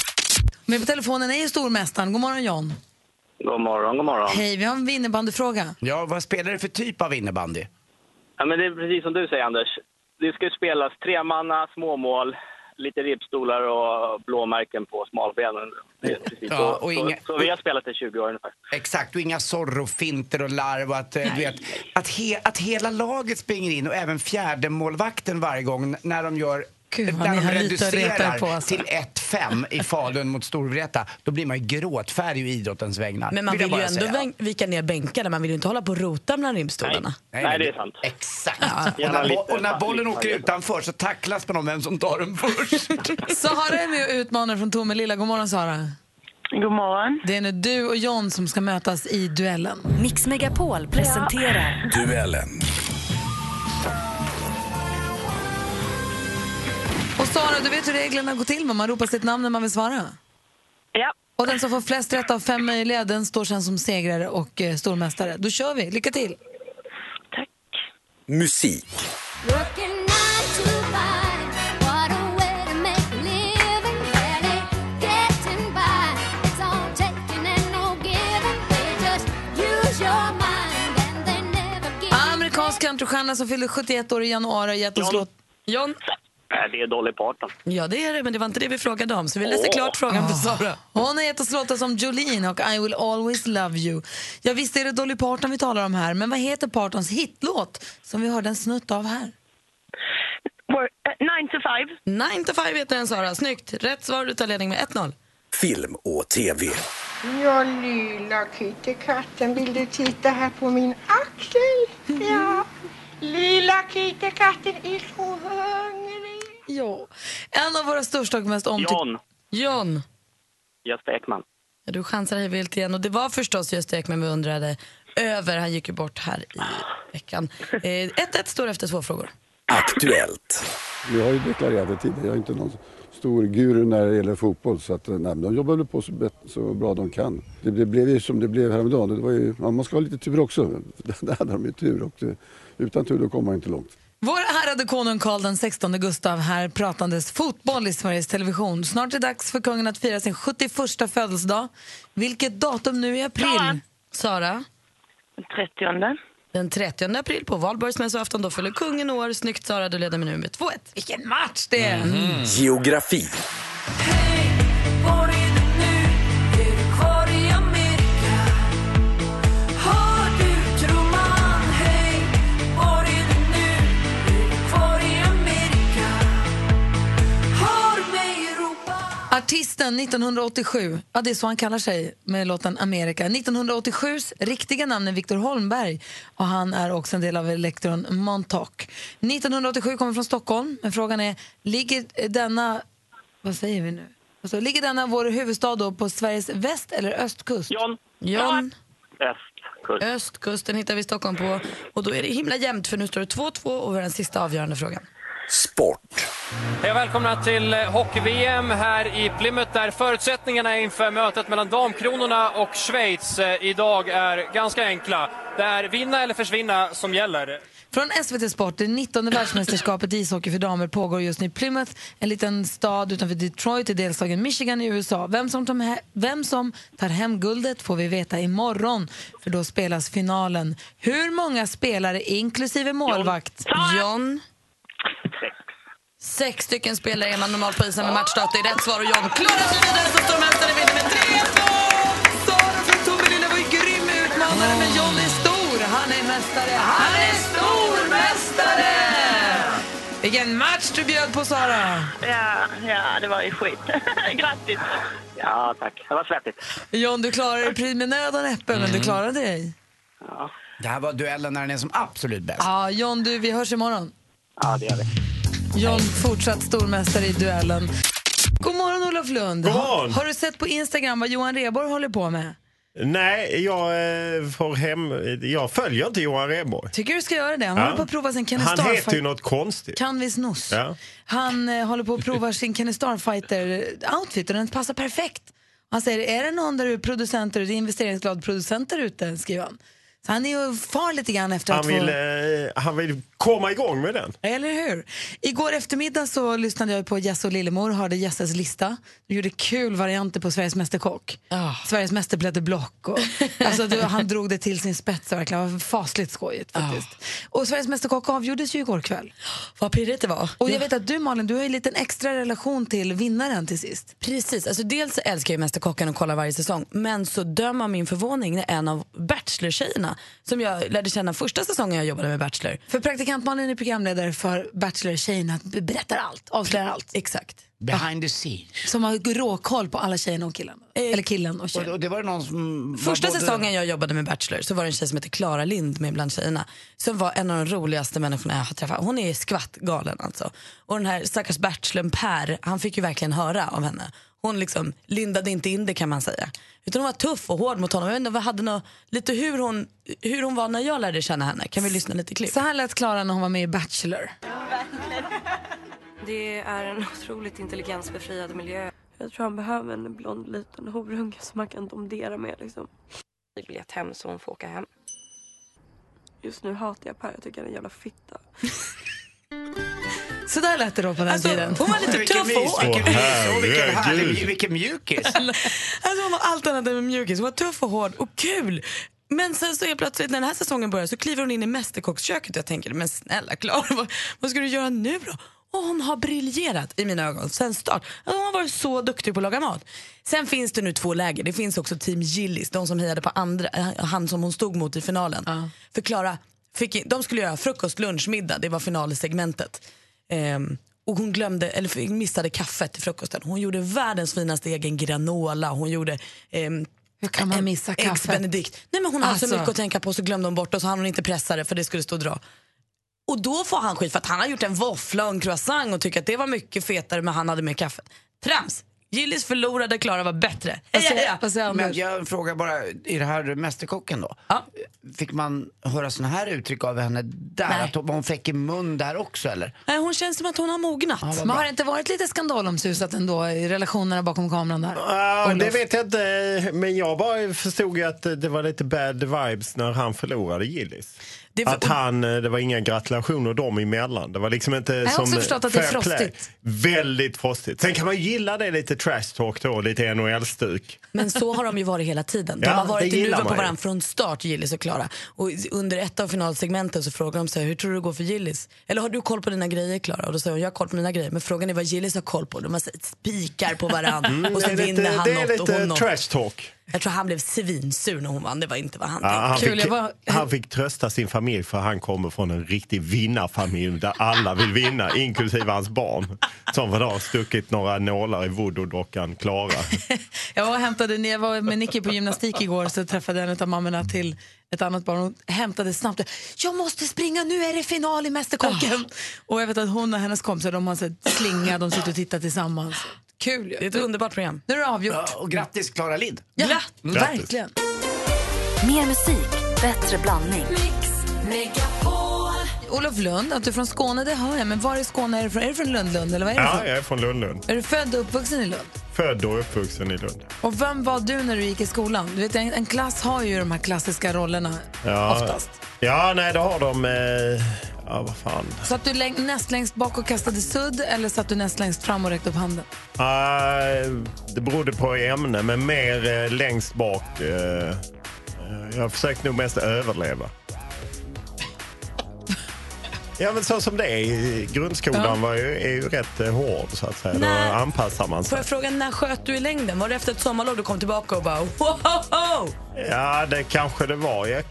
Men på telefonen är ju stormästaren. God morgon John. God morgon, god morgon. Hej, vi har en innebandyfråga. Ja, vad spelar du för typ av innebandy? Ja, men det är precis som du säger, Anders. Det ska ju spelas tremanna, småmål, lite ribbstolar och blåmärken på smalbenen. Ja, så, och inga- så, så vi har spelat i 20 år ungefär. Exakt, och inga Zorro-finter och larv och att, eh, du vet, att, he, att hela laget springer in och även fjärde målvakten varje gång när de gör Gud, ni de er reducerar på, alltså. till 1-5 i Falun mot Storvreta, då blir man ju gråtfärdig i idrottens vägnar. Men man Vill vill ju ändå säga. vika ner bänkarna, man vill ju inte hålla på och rota bland ribbstolarna. Nej, Nej, det är sant. Exakt. Och, Gärna när, och när bollen åker utanför så tacklas man om vem som tar den först. Sara är med och utmanar från Tomelilla. God morgon Sara. God morgon. Det är nu du och John som ska mötas i duellen. Mix Megapol presenterar Duellen. Och Sara, du vet hur reglerna går till. Man ropar sitt namn när man vill svara. Ja. Och den som får flest rätt av fem möjliga, den står sen som segrare och eh, stormästare. Då kör vi. Lycka till! Musik. Amerikansk countrystjärna som fyllde 71 år i januari har gett oss John. låt... John? Nej, det är Dolly Parton. Ja, det är det, men det var inte det vi frågade om. Så vi läser Åh. klart frågan för Sara. Hon har gett oss låtar som Jolene och I will always love you. Ja, visst är det Dolly Parton vi talar om här, men vad heter Partons hitlåt som vi hörde en snutt av här? Nine to five. 9 to 5 heter den Sara. Snyggt. Rätt svar, du tar ledning med 1-0. film och tv. Ja, lilla kittekatten, vill du titta här på min axel? Ja, lilla kittekatten är så hungrig. Ja. En av våra största och mest omtyckta... John. John. Gösta Ekman. Ja, du chansar hej vilt igen och det var förstås just Ekman vi undrade över. Han gick ju bort här i veckan. Eh, 1-1 står efter två frågor. Aktuellt. Jag har ju deklarerat det tidigare, jag är inte någon stor guru när det gäller fotboll. Så att, nej, men de jobbar väl på så, bet- så bra de kan. Det, det blev ju som det blev häromdagen. Det var ju, ja, man ska ha lite tur också. Där hade de ju tur och det, utan tur då kommer man inte långt. Vår ärade konung Karl den 16 Gustav här pratandes fotboll i Sveriges Television. Snart är det dags för kungen att fira sin 71 födelsedag. Vilket datum nu i april? Sara? Den 30. Den 30 april på valborgsmässoafton då fyller kungen år. Snyggt Sara, du leder med nu med 2-1. Vilken match det är! Geografi. Var är Artisten 1987, ja det är så han kallar sig med låten Amerika. 1987s riktiga namn är Victor Holmberg och han är också en del av Electron Montauk. 1987 kommer från Stockholm, men frågan är, ligger denna, vad säger vi nu? Alltså, ligger denna vår huvudstad då på Sveriges väst eller östkust? John. John. Östkust. Östkusten hittar vi Stockholm på. Och då är det himla jämnt för nu står det 2-2 och vi har den sista avgörande frågan. Sport. Hej och välkomna till eh, hockey-VM här i Plymouth där förutsättningarna inför mötet mellan Damkronorna och Schweiz eh, idag är ganska enkla. Det är vinna eller försvinna som gäller. Från SVT Sport, det 19 världsmästerskapet i ishockey för damer pågår just nu i Plymouth, en liten stad utanför Detroit i delstaten Michigan i USA. Vem som, tar hem, vem som tar hem guldet får vi veta imorgon, för då spelas finalen. Hur många spelare, inklusive målvakt? John. Sex stycken spelare är man normalt på isen med matchstart. Det är rätt svar och John klarar sig vidare som stormästare vinner med 3-2! Sara från Tomelilla var ju grym utmanare, men John är stor. Han är mästare. Han är stormästare! Vilken match du bjöd på, Sara! Ja, ja, det var ju skit. Grattis! Ja, tack. Det var svettigt. John, du klarade dig med nöd och näppe, men du klarade dig. Det här var duellen när den är som absolut bäst. Ja, John, du, vi hörs imorgon. Ja, det gör vi. John, fortsatt stormästare i duellen. God morgon, Olof Lund. God Har, morgon. har du sett på Instagram vad Johan Rheborg håller på med? Nej, jag, eh, får hem, jag följer inte Johan Rheborg. Tycker du ska göra det? Han Ja. håller på att prova sin Kenny Han heter ju Starfighter. något konstigt. Canvis Noss. Ja. Han eh, håller på att prova sin Kenny Starfighter-outfit och den passar perfekt. Han säger, är det någon där ute, producenter, investeringsglad producent där ute, skriver han. Så han är ju far lite grann efter Han att vill, få... eh, han vill komma igång med den. Eller hur? Igår eftermiddag så lyssnade jag på Jesse och Lillemor och hörde Jesses lista. De gjorde kul varianter på Sveriges Mästerkock. Sveriges Mäster Block. Och, alltså, det, han drog det till sin spets verkligen. Det var fasligt skojigt faktiskt. Och Sveriges Mästerkock avgjordes ju igår kväll. Vad pirrigt det var. Och jag vet att du Malin, du har ju en liten extra relation till vinnaren till sist. Precis, alltså dels älskar jag Mästerkocken och kollar varje säsong men så döm av min förvåning när en av Bachelor-tjejerna som jag lärde känna första säsongen jag jobbade med Bachelor. För praktikant Malin är programledare för Bachelor-tjejerna, berättar allt, avslöjar allt. Exakt. Behind the scenes. Som har råkoll på alla tjejerna och killarna. Eller killen och tjejen. Och, och det var någon som... Första var både- säsongen jag jobbade med Bachelor så var det en tjej som heter Klara Lind med bland tjejerna. Som var en av de roligaste människorna jag har träffat. Hon är skvattgalen alltså. Och den här stackars bachelorn Per, han fick ju verkligen höra av henne. Hon liksom lindade inte in det kan man säga. Utan hon var tuff och hård mot honom. Jag vet inte, vad hade nå, lite hur hon, hur hon var när jag lärde känna henne. Kan vi lyssna lite klipp? Så här lät Klara när hon var med i Bachelor. Det är en otroligt intelligensbefriad miljö. Jag tror han behöver en blond liten horunge som man kan domdera med liksom. Biljett hem så hon får åka hem. Just nu hatar jag Per, jag tycker han är en jävla fitta. Så där lät det då på den Alltså, tiden. hon var lite Vilken tuff mys, vilken och vilken härlig, vilken mjukis. Alltså hon var allt annat än mjukis. Hon var tuff och hård och kul. Men sen så är plötsligt när den här säsongen börjar så kliver hon in i mästerkocksköket och jag tänker, men snälla Klara, vad, vad ska du göra nu då? Och hon har briljerat i mina ögon sen start. Alltså, hon har varit så duktig på att laga mat. Sen finns det nu två läger. Det finns också team Gillis, de som hejade på andra, eh, han som hon stod mot i finalen. För Klara, fick, de skulle göra frukost, lunch, middag. Det var finalsegmentet. Ehm, och hon glömde, eller missade kaffet till frukosten. Hon gjorde världens finaste egen granola. Hon gjorde ehm, Hur kan man missa Eggs kaffet? benedict. Nej, men hon hade Alltså. så mycket att tänka på så glömde hon bort och så hann hon inte pressa det för det skulle stå och dra. Och då får han skit för att han har gjort en våffla och en croissant och tycker att det var mycket fetare men han hade mer kaffe. Trams! Gillis förlorade, Klara var bättre. Heja, heja. Men jag frågar bara, i det här Mästerkocken då? Fick man höra såna här uttryck av henne där? Nej. Att hon, hon fräck i mun där också eller? Nej, hon känns som att hon har mognat. Men har det inte varit lite skandalomsusat ändå i relationerna bakom kameran där? Ja, det Olof? vet jag inte, men jag bara förstod ju att det var lite bad vibes när han förlorade Gillis. Det var- Att han, eh, det var inga gratulationer dem emellan. Det var liksom inte har som också förstått att det är play. frostigt. Väldigt frostigt. Sen kan man gilla det lite trash talk då, lite NHL-stuk. Men så har de ju varit hela tiden. De Ja, har varit det i luven på varandra från start, Gillis och Klara. Och under ett av finalsegmenten så frågar de här, hur tror du det går för Gillis? Eller har du koll på dina grejer Klara? Och då säger hon, jag har koll på mina grejer. Men frågan är vad Gillis har koll på. De har spikar på varandra Mm, och det är lite- vinner han det är något och lite hon något. trash talk. Jag tror han blev svinsur när hon vann. Det var inte vad han Ja, han, tänkte. fick, han fick trösta sin familj för han kommer från en riktig vinnarfamilj där alla vill vinna, inklusive hans barn. Som var stuckit några nålar i voodoo-dockan Klara. Jag var, hämtade, jag var med Nicky på gymnastik igår så träffade jag en av mammorna till ett annat barn och hämtade snabbt. Jag måste springa, nu är det final i Mästerkocken. Och jag vet att hon och hennes kompisar de har här slinga, de sitter och tittar tillsammans. Kul ju. Det är ett underbart program. Nu är det avgjort. Ja, och grattis Klara Lind. Ja, Mm. verkligen. Mer musik, bättre blandning. Olof Lund, att du är från Skåne det hör jag, men var i Skåne är du från? Är du från Lund, Lund eller vad är du Ja, från? jag är från Lund-Lund. Är du född och uppvuxen i Lund? Född och uppvuxen i Lund. Och vem var du när du gick i skolan? Du vet, en, en klass har ju de här klassiska rollerna Ja, oftast. Ja, nej, det har de... Eh, ja, vad fan. Satt du läng- näst längst bak och kastade sudd eller satt du näst längst fram och räckte upp handen? Eh, det berodde på ämne, men mer eh, längst bak. Eh, jag försökte nog mest överleva. Ja, men så som det är i grundskolan Ja. var ju, är ju rätt eh, hård så att säga. Nej. Då anpassar man Får sig. jag fråga, när sköt du i längden? Var det efter ett sommarlov du kom tillbaka och bara wow? Ja, det kanske det var. Jag,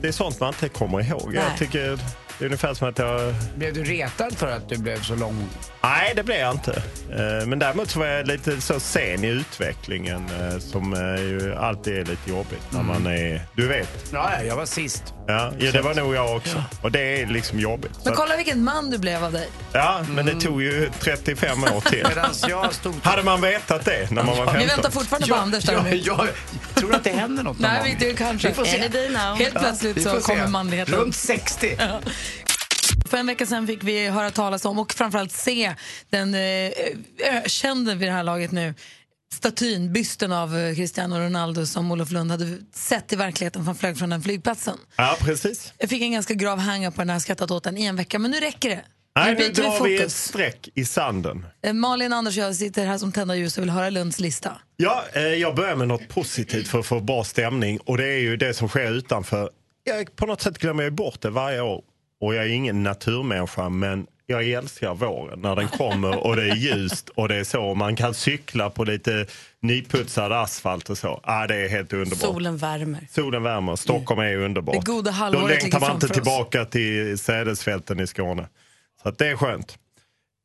det är sånt man inte kommer ihåg. Nej. Jag tycker det är ungefär som att jag... Blev du retad för att du blev så lång? Nej, det blev jag inte. Eh, Men däremot så var jag lite så sen i utvecklingen eh, som eh, ju alltid är lite jobbigt när Mm. man är... Du vet. Ja, ja, jag var sist. Ja, ja det var nog jag också. Och det är liksom jobbigt. Men kolla vilken man du blev av dig. Ja, men det tog ju 35 år till. Jag. Hade man vetat det när man var 15? Vi väntar fortfarande på Anders där ja, nu. jag tror att det händer något Nej, vi, det kanske. Vi får se. Helt plötsligt så kommer manligheten. Runt 60. För en vecka sedan fick vi höra talas om och framförallt se den eh, ökände vid det här laget nu statyn, bysten av eh, Cristiano Ronaldo som Olof Lund hade sett i verkligheten för han flög från den flygplatsen. Ja, precis. Jag fick en ganska grav hang på den här, skrattat åt den i en vecka, men nu räcker det. Nej, nu drar vi ett streck i sanden. Eh, Malin, Anders och jag sitter här som tända ljus och vill höra Lunds lista. Ja, eh, jag börjar med något positivt för att få bra stämning och det är ju det som sker utanför. Jag, på något sätt glömmer jag bort det varje år och jag är ingen naturmänniska men jag älskar våren när den kommer och det är ljust och det är så. Man kan cykla på lite nyputsad asfalt och så. Ah, det är helt underbart. Solen värmer. Solen värmer, Stockholm är underbart. Det goda Då längtar man inte tillbaka till sädesfälten i Skåne. Så det är skönt.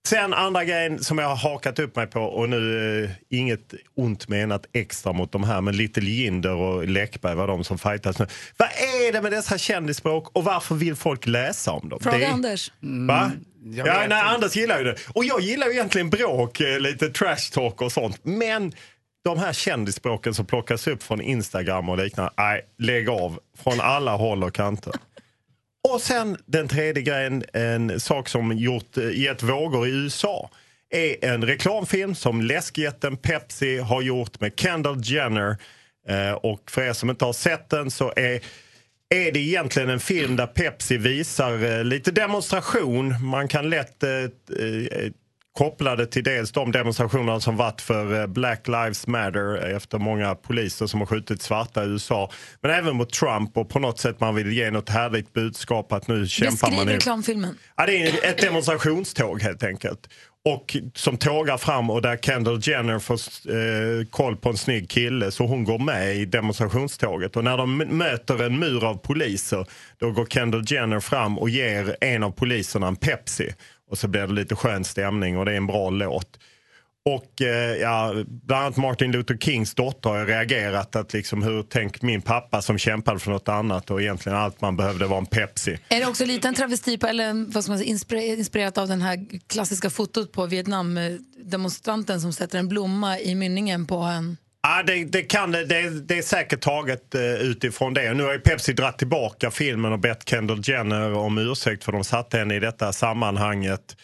Sen andra grejen som jag har hakat upp mig på och nu eh, inget ont menat extra mot de här men Little Jinder och Läckberg var de som fightas nu. Vad är det med dessa kändisspråk och varför vill folk läsa om dem? Fråga Det Anders. Va? jag Ja, nej, inte. Anders gillar ju det. Och jag gillar ju egentligen bråk, eh, lite trash talk och sånt. Men de här kändisspråken som plockas upp från Instagram och liknande, nej, lägg av. Från alla håll och kanter. Och sen den tredje grejen, en sak som gjort, eh, gett vågor i USA är en reklamfilm som läskjätten Pepsi har gjort med Kendall Jenner. Eh, och för er som inte har sett den så är är det egentligen en film där Pepsi visar eh, lite demonstration. Man kan lätt eh, eh koppla det till dels de demonstrationerna som varit för eh, Black Lives Matter efter många poliser som har skjutit svarta i USA. Men även mot Trump och på något sätt man vill ge något härligt budskap att nu kämpar Beskriv man. i- reklamfilmen. Ja, det är ett demonstrationståg helt enkelt. Och som tågar fram och där Kendall Jenner får eh, koll på en snygg kille så hon går med i demonstrationståget. Och när de möter en mur av poliser då går Kendall Jenner fram och ger en av poliserna en Pepsi. Och så blir det lite skön stämning och det är en bra låt. Och eh, ja, bland annat Martin Luther Kings dotter har ju reagerat att liksom hur tänk min pappa som kämpade för något annat och egentligen allt man behövde var en Pepsi. Är det också lite en travesti på, eller vad ska man säga, inspirerat av den här klassiska fotot på Vietnam-demonstranten eh, som sätter en blomma i mynningen på en... Ja, det, det, kan, det, det, är säkert taget eh, utifrån det. Nu har ju Pepsi dratt tillbaka filmen och bett Kendall Jenner om ursäkt för de satte henne i detta sammanhanget.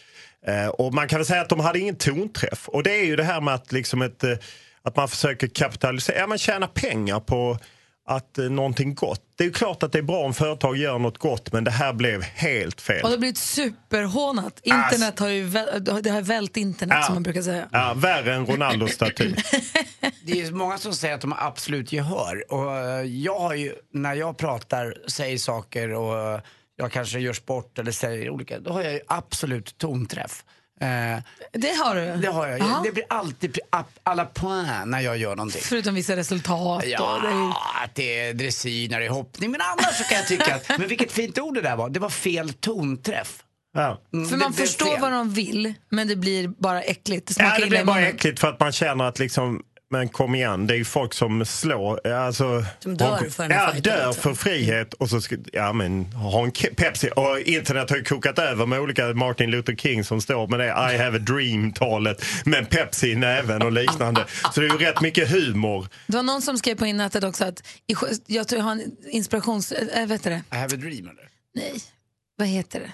Eh, och man kan väl säga att de hade ingen tonträff. Och det är ju det här med att, liksom ett, eh, att man försöker kapitalisera, ja, man tjänar pengar på att eh, någonting gott. Det är ju klart att det är bra om företag gör något gott men det här blev helt fel. Och det har blivit superhånat. Internet har ju väl, det har vält internet som man brukar säga. Ja, värre än Ronaldos staty. Det är ju många som säger att de har absolut gehör. Och eh, jag har ju, när jag pratar, säger saker och jag kanske gör sport eller säger olika, då har jag ju absolut tonträff. Eh, Det har du? Det har jag. Jaha. Det blir alltid à la point när jag gör någonting. Förutom vissa resultat. Ja, Och det att det är dressyr när det är hoppning. Men annars så kan jag tycka att, men vilket fint ord det där var. Det var fel tonträff. Ja. Mm, För man förstår fel. vad de vill, men det blir bara äckligt. Det Ja, det blir bara äckligt för att man känner att liksom men kom igen, det är ju folk som slår, alltså, Som dör för en ja, fight, dör liksom. för frihet och så ska, ja men ha en Pepsi. Och internet har ju kokat över med olika Martin Luther King som står med det I have a dream-talet med Pepsi i näven och liknande. Så det är ju rätt mycket humor. Det var någon som skrev på nätet också att jag tror jag har en inspirations... Äh, vet du det? I have a dream eller? Nej, vad heter det?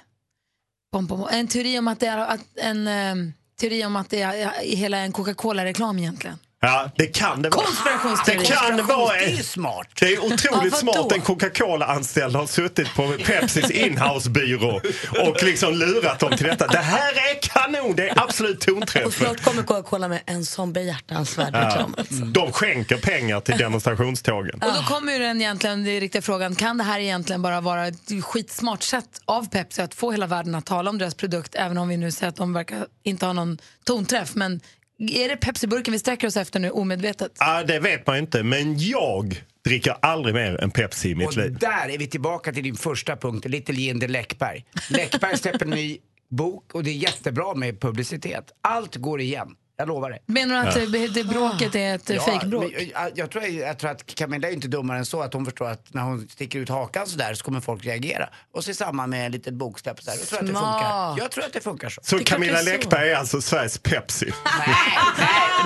Pom, pom, pom. En teori om att det är att en ehm, teori om att det är i hela en Coca-Cola-reklam egentligen. Ja, det kan det vara. Konspirationsteori. Det kan vara. Det är smart. Det är otroligt Ja, smart. En Coca-Cola-anställd har suttit på Pepsis inhousebyrå och liksom lurat dem till detta. Det här är kanon! Det är absolut Och tonträff. snart kommer Coca-Cola med en sån behjärtansvärd Ja. reklam. De skänker pengar till demonstrationstågen. Och då kommer ju den egentligen, den riktiga frågan, kan det här egentligen bara vara ett skitsmart sätt av Pepsi att få hela världen att tala om deras produkt, även om vi nu säger att de verkar inte ha någon tonträff. Men är det Pepsi-burken vi sträcker oss efter nu omedvetet? Ja, det vet man inte, men jag dricker aldrig mer än Pepsi i mitt Och liv. där är vi tillbaka till din första punkt, Little Jinder Läckberg. Läckberg släpper en ny bok och det är jättebra med publicitet. Allt går igen, jag lovar det. Menar du att det, det bråket är ett Ja, fejkbråk? Jag, jag, tror, jag tror att Camilla är inte dummare än så att hon förstår att när hon sticker ut hakan så där så kommer folk reagera. Och så i samband med en litet boksläpp så där. Jag tror att det funkar. Jag tror att det funkar så. Så Camilla. Läckberg är alltså Sveriges Pepsi. Nej,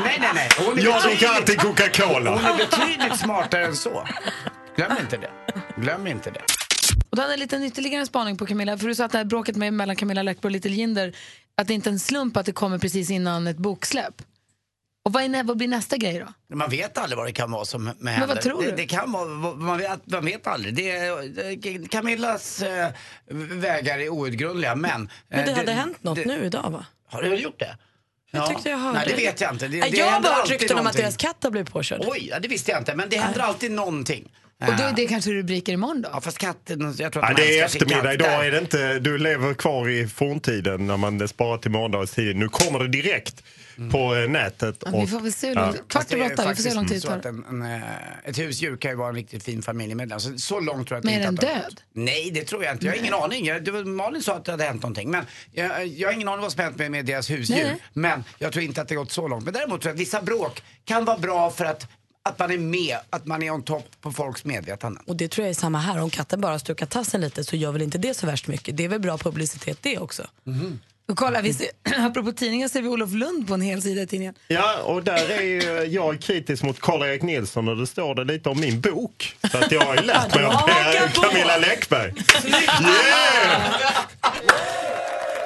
nej, nej, nej. Hon är Jag dricker alltid Hon Coca-Cola. är betydligt smartare än så. Glöm inte det. Glöm inte det. Och då hade jag en liten ytterligare spaning på Camilla. För du sa att det här bråket med, mellan Camilla Läckberg och Little Jinder, att det inte är en slump att det kommer precis innan ett boksläpp. Och vad, är, vad blir nästa grej då? Man vet aldrig vad det kan vara som med vad händer. tror det, du? det kan vara, man vet, man vet aldrig. Det det- Camillas eh, vägar är outgrundliga men... Men det eh, hade hänt något det- nu idag va? Har du gjort det? Jag tyckte jag hörde Nej, det det. vet jag inte. Det, Nej, det jag har händer bara hört rykten om att deras katt har blivit påkörd. Oj, ja, det visste jag inte. Men det händer alltid någonting. Och då är det kanske rubriker imorgon då? Ja, fast katten, jag tror att Ja, de det är eftermiddag. Idag är det inte, du lever kvar i forntiden när man sparar till tid. Nu kommer det direkt på eh, nätet. Ja, vi får väl se hur långt- kvart över åtta, vi får se hur lång tid det tar. eh, Ett husdjur kan ju vara en riktigt fin familjemedlem. Så, så långt tror jag att Men det är inte den död? Nej, det tror jag inte. Jag har ingen aning. Jag, det var, Malin sa att det hade hänt någonting. Men jag, jag har ingen aning vad som hänt med, med deras husdjur. Nej. Men jag tror inte att det gått så långt. Men däremot tror jag att vissa bråk kan vara bra för att, att man är med, att man är on top på folks medvetande. Och det tror jag är samma här. Om katten bara stukar tassen lite så gör väl inte det så värst mycket. Det är väl bra publicitet det också. Och kolla, vi ser, apropå tidningar ser vi Olof Lund på en hel sida i tidningen. Ja, och där är ju jag kritisk mot Karl-Erik Nilsson och det står det lite om min bok. Så att jag har ju lärt mig Ja, av. Camilla Läckberg. Yeah!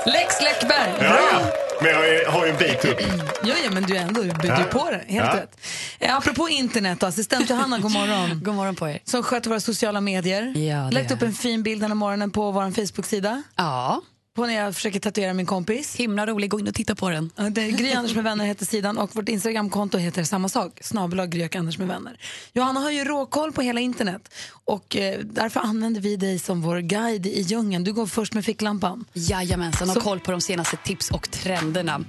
Lex Läckberg! Ja, ja. Men jag har ju en bit upp. Jo, ja, men du är ändå du är Ja. på det. Helt Ja. rätt. Eh, apropå internet, assistent Johanna, god morgon. God morgon på er. Som sköter våra sociala medier. Ja, Lagt upp en fin bild den här morgonen på vår Facebook-sida. Ja. På när jag försöker tatuera min kompis. Himla rolig, gå in och titta på den. Ja, det är Gry Anders med vänner heter sidan och vårt Instagramkonto heter samma sak, snabel Gry Anders med vänner. Johanna har ju råkoll på hela internet och eh, därför använder vi dig som vår guide i djungeln. Du går först med ficklampan. Jajamensan, har Så- koll på de senaste tips och trenderna.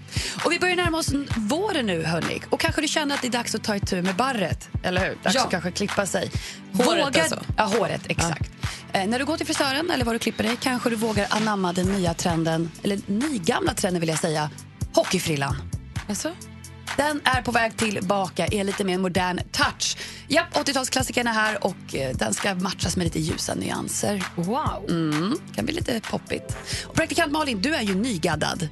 Och vi börjar närma oss våren nu, hörni. Och kanske du känner att det är dags att ta itu med barret, eller hur? Dags Ja. att kanske klippa sig. Håret Vågar... alltså? Ja, håret, exakt. Eh, när du går till frisören eller var du klipper dig kanske du vågar anamma den nya trenden, eller nygamla trenden vill jag säga, hockeyfrillan. Alltså? Den är på väg tillbaka i en lite mer modern touch. Japp, 80-talsklassikern är här och eh, den ska matchas med lite ljusa nyanser. Wow! Mm, kan bli lite poppigt. Och praktikant Malin, du är ju nygaddad.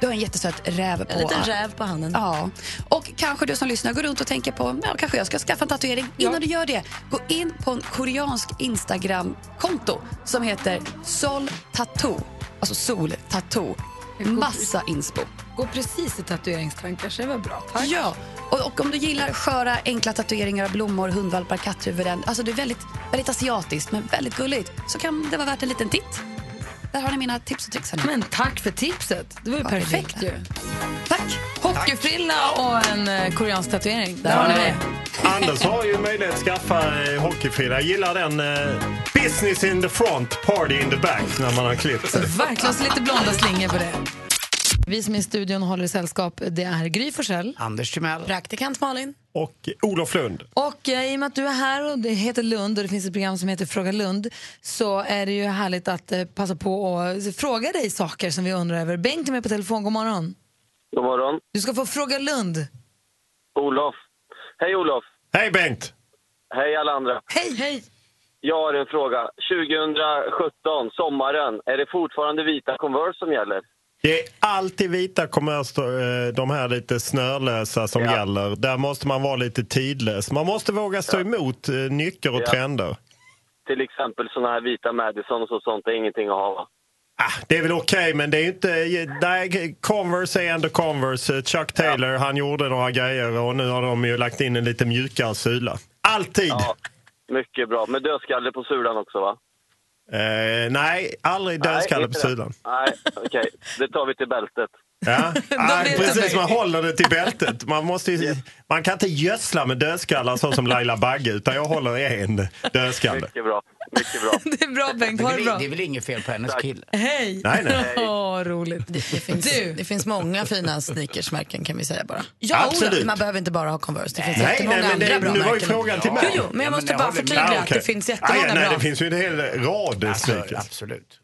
Du har en jättesöt räv på... En liten räv på handen. Ja. Och kanske du som lyssnar går runt och tänker på, ja, kanske jag ska skaffa en tatuering. Innan du gör det, gå in på en koreansk Instagram-konto som heter Sol Tattoo. Alltså Sol Tattoo. Massa inspo. Gå precis i tatueringstankar, så det var bra. Tack. Ja, och, och om du gillar sköra, enkla tatueringar, blommor, hundvalpar, katthuvuden. Alltså det är väldigt, väldigt asiatiskt, men väldigt gulligt. Så kan det vara värt en liten titt. Där har ni mina tips och tricks. Men tack för tipset. Det var ju perfekt ju. Tack. Hockeyfrilla och en eh, koreansk tatuering. Där har ni det. Anders har ju möjlighet att skaffa eh, hockeyfrilla. Jag gillar den eh, business in the front, party in the back när man har klippt sig. Verkligen, så lite blonda slingor på det. Vi som är i studion och håller sällskap, det är Gry Forssell. Anders Timell. Praktikant Malin. Och Olof Lund. Och eh, i och med att du är här och det heter Lund och det finns ett program som heter Fråga Lund så är det ju härligt att eh, passa på att fråga dig saker som vi undrar över. Bengt är med på telefon, god morgon. God morgon. Du ska få Fråga Lund. Olof. Hej Olof. Hej Bengt. Hej alla andra. Hej! Hej! Jag har en fråga. 2017, sommaren, är det fortfarande vita Converse som gäller? Det är alltid vita kommers, eh, de här lite snörlösa som gäller. Där måste man vara lite tidlös. Man måste våga stå emot eh, nycker och Ja. trender. Till exempel såna här vita Madison och så, sånt är ingenting att ha va? Det är väl okej, men det är inte... Nej, Converse är ändå Converse. Chuck Taylor, han gjorde några grejer och nu har de ju lagt in en lite mjukare sula. Alltid! Ja, mycket bra. Med dödskalle på sulan också va? Eh, nej, aldrig dödskalle på sulan. Nej, okej. Det tar vi till bältet. Ja, vet precis. Man håller det till bältet. Man, måste ju, man kan inte gödsla med dödskallar så som Laila Bagge, utan jag håller en dödskalle. Mycket bra. Mycket bra. Det är bra Bengt, ha det, bra. det är väl inget fel på hennes kille? Hej! Nej, nej. Åh, roligt. Det, det, finns, det finns många fina sneakersmärken kan vi säga bara. Ja, Absolut. Man behöver inte bara ha Converse. Det finns Nej, jättemånga nej, men det- andra bra nu var ju märken. frågan till mig. Jo, jo, men jag Ja, måste men jag bara förtydliga att okej. det finns Ah, jättemånga ja, nej, bra. Det finns ju en hel rad sneakers. Absolut.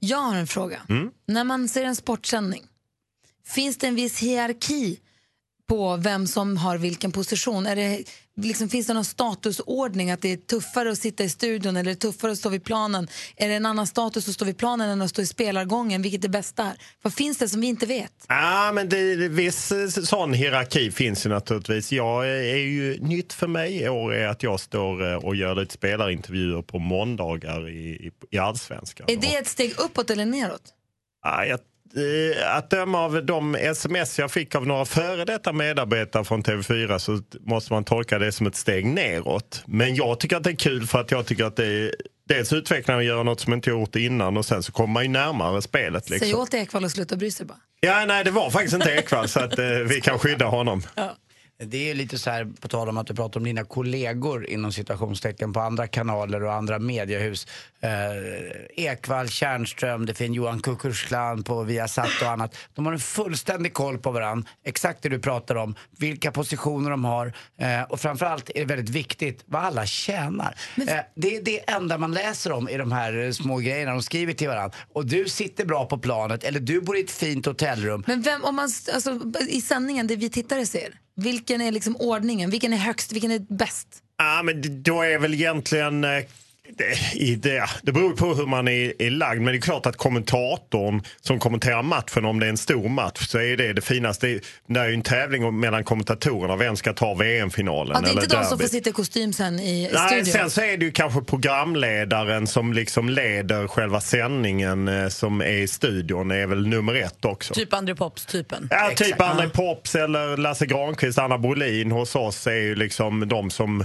Jag har en fråga. Mm. När man ser en sportsändning, finns det en viss hierarki på vem som har vilken position? Är det, liksom, finns det någon statusordning? Att det är tuffare att sitta i studion eller tuffare att stå vid planen? Är det en annan status att stå vid planen än att stå i spelargången? Vilket är bäst där? Vad finns det som vi inte vet? Ja, men det, viss eh, sån hierarki finns ju naturligtvis. Jag är ju nytt för mig i år är att jag står eh, och gör lite spelarintervjuer på måndagar i, i, i Allsvenskan. Är det ett steg uppåt eller neråt? Ja, jag, att döma av de sms jag fick av några före detta medarbetare från TV4 så måste man tolka det som ett steg neråt. Men jag tycker att det är kul för att jag tycker att det är dels utvecklar att göra något som inte gjort innan och sen så kommer man ju närmare spelet. Säg Liksom. åt Ekwall att sluta bry sig bara. Ja, nej, det var faktiskt inte Ekwall så att eh, vi kan skydda honom. Det är lite så här, på tal om att du pratar om dina kollegor inom situationstecken på andra kanaler och andra mediehus. Eh, Ekvall, Tjärnström, det finns Johan Kukushklan på Viasat och annat. De har en fullständig koll på varandra, exakt det du pratar om, vilka positioner de har eh, och framförallt är det väldigt viktigt vad alla tjänar. Eh, det är det enda man läser om i de här eh, små grejerna de skriver till varandra. Och du sitter bra på planet eller du bor i ett fint hotellrum. Men vem, om man, alltså, i sändningen, det vi tittare ser, vilken är liksom ordningen? Vilken är högst? Vilken är bäst? Ja, men då är väl egentligen... Eh, det, det, det beror på hur man är, är lagd, men det är klart att kommentatorn som kommenterar matchen, om det är en stor match, så är det det finaste. Det, är ju en tävling mellan kommentatorerna, vem ska ta VM-finalen Ja, det är eller inte de som får sitta i kostym sen i Nej, studion. sen så är det ju kanske programledaren som liksom leder själva sändningen eh, som är i studion, är väl nummer ett också. Typ André Pops-typen. Ja, typ Exakt. André Pops eller Lasse Granqvist, Anna Brolin hos oss är ju liksom de som...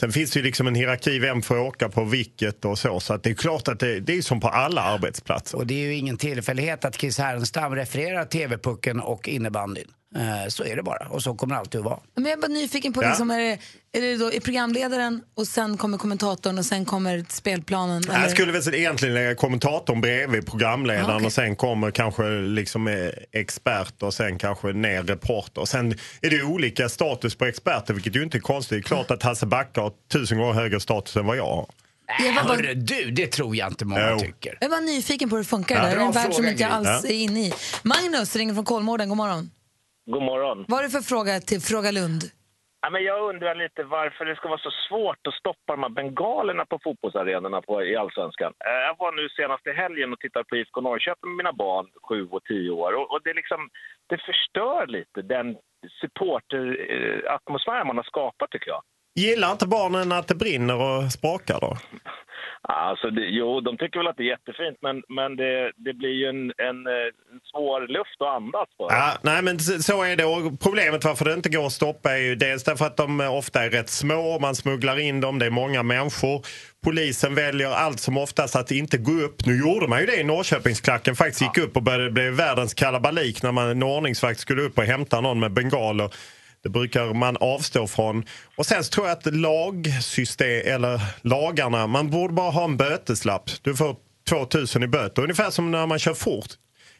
Sen finns det ju liksom en hierarki, vem får åka på vilket och så. Så att det är klart att det, det är som på alla arbetsplatser. Och det är ju ingen tillfällighet att Chris Härenstam refererar TV-pucken och innebandyn. Eh, så är det bara och så kommer det alltid att vara. Men jag är bara nyfiken på, Ja. liksom, är, det, är det då är programledaren och sen kommer kommentatorn och sen kommer spelplanen? Jag eller? skulle väl egentligen lägga kommentatorn bredvid programledaren Ja, okej. och sen kommer kanske liksom eh, expert och sen kanske ner reporter. Och sen är det olika status på experter vilket ju inte är konstigt. Det är klart att Hasse Backe har tusen gånger högre status än vad jag har. Jag var bara- Hörru du, det tror jag inte många tycker. Jag var nyfiken på hur det funkar. Ja, det är en värld som inte jag alls Ja. är inne i. Magnus ringer från Kolmården. God morgon. God morgon. Vad är det för fråga till Fråga Lund? Ja, men jag undrar lite varför det ska vara så svårt att stoppa de här bengalerna på fotbollsarenorna på, i Allsvenskan. Eh, Jag var nu senast i helgen och tittade på IFK Norrköping med mina barn, sju och tio år. Och, och det, liksom, det förstör lite den supporteratmosfär man har skapat, tycker jag. Gillar inte barnen att det brinner och sprakar då? Alltså det, jo, de tycker väl att det är jättefint, men, men det, det blir ju en, en, eh, en svår luft att andas på. Ja, nej men så är det. Och problemet varför det inte går att stoppa är ju dels därför att de ofta är rätt små, man smugglar in dem, det är många människor. Polisen väljer allt som oftast att inte gå upp. Nu gjorde man ju det i Norrköpingsklacken, faktiskt gick upp och började bli världens kalabalik när man, en ordningsvakt skulle upp och hämta någon med bengaler. Det brukar man avstå från. Och sen så tror jag att lagsystem, eller lagarna, man borde bara ha en böteslapp. Du får 2000 i böter, ungefär som när man kör fort.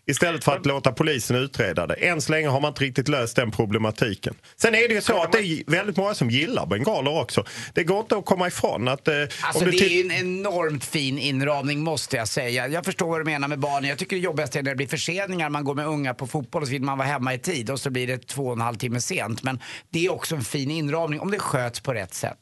Istället för att låta polisen utreda det. Än så länge har man inte riktigt löst den problematiken. Sen är det ju så att det är väldigt många som gillar bengaler också. Det går inte att komma ifrån att... Eh, Alltså det är ju en enormt fin inramning måste jag säga. Jag förstår vad du menar med barnen. Jag tycker det jobbigaste är när det blir förseningar. Man går med unga på fotboll och så vill man vara hemma i tid och så blir det två och en halv timme sent. Men det är också en fin inramning om det sköts på rätt sätt.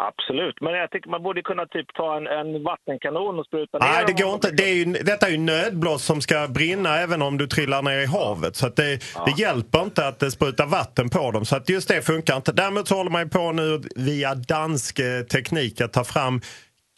Absolut, men jag tycker man borde kunna typ ta en, en vattenkanon och spruta ner Nej, det går inte. Det är ju, detta är ju nödblås som ska brinna även om du trillar ner i havet. Så det, det hjälper inte att det sprutar vatten på dem. Så att just det funkar inte. Däremot så håller man ju på nu via dansk eh, teknik att ta fram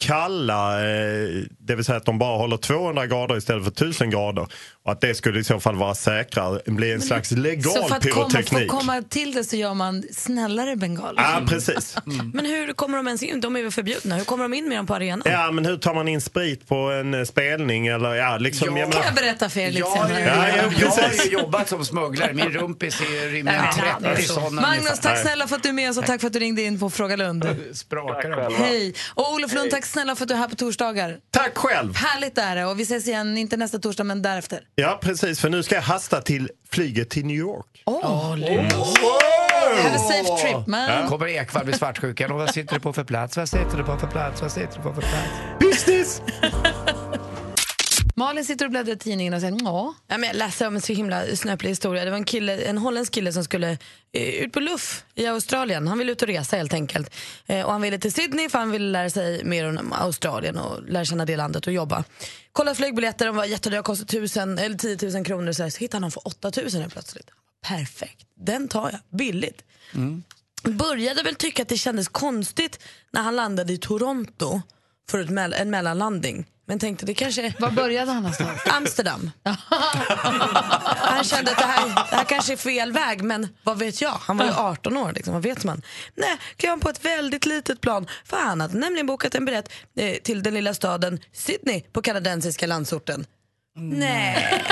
kalla, eh, det vill säga att de bara håller 200 grader istället för 1000 grader. Och att det skulle i så fall vara säkrare, bli en slags legal Så för att komma, för pyroteknik. att komma till det så gör man snällare bengaler? Ja, precis. Men hur kommer de ens in? De är väl förbjudna? Hur kommer de in med dem på arenan? Ja, men hur tar man in sprit på en eh, spelning? Eller, ja, liksom, jag Kan jag berätta för er lite Jag, har senare? Ja, ja, jag har ju jobbat som smugglare. Min rumpis är rimligen Nej, 30 sådana Magnus, tack snälla för att du är med oss och tack för att du ringde in på Fråga Lund. Sprakar Hej! Och Olof Lund, tack snälla för att du är här på torsdagar. Tack själv! Härligt är det. Och vi ses igen, inte nästa torsdag, men därefter. Ja, precis. För nu ska jag hasta till flyget till New York. Oh. Wow! Have a safe trip, man. Kommer Ekwall bli svartsjuk? Och vad sitter du på för plats? Vad sitter du på för plats? Vad sitter du på för plats? Business! Malin sitter och bläddrar i tidningen och säger ja. Ja, men jag läste om en så himla snöplig historia. Det var en, kille, en holländsk kille som skulle eh, ut på luff i Australien. Han ville ut och resa helt enkelt. Eh, och han ville till Sydney för han ville lära sig mer om Australien och lära känna det landet och jobba. Kolla flygbiljetter, de var jättedyra, kostade 1000 eller 10 000 kronor. Så, här, så hittade han dem för 8000 helt plötsligt. Perfekt, den tar jag, billigt. Började väl tycka att det kändes konstigt när han landade i Toronto för ett mell- en mellanlandning. Men tänkte det kanske... Var började han någonstans? Amsterdam. han kände att det här, det här kanske är fel väg, men vad vet jag? Han var ju 18 år, liksom, vad vet man? Nej, klev han på ett väldigt litet plan, för han hade nämligen bokat en biljett eh, till den lilla staden Sydney på kanadensiska landsorten. Nej.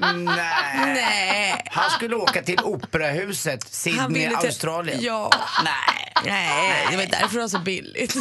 Nej. Nej. Han skulle åka till operahuset, Sydney, till- Australien. Ja. Nej. Nej, det var därför det var så billigt.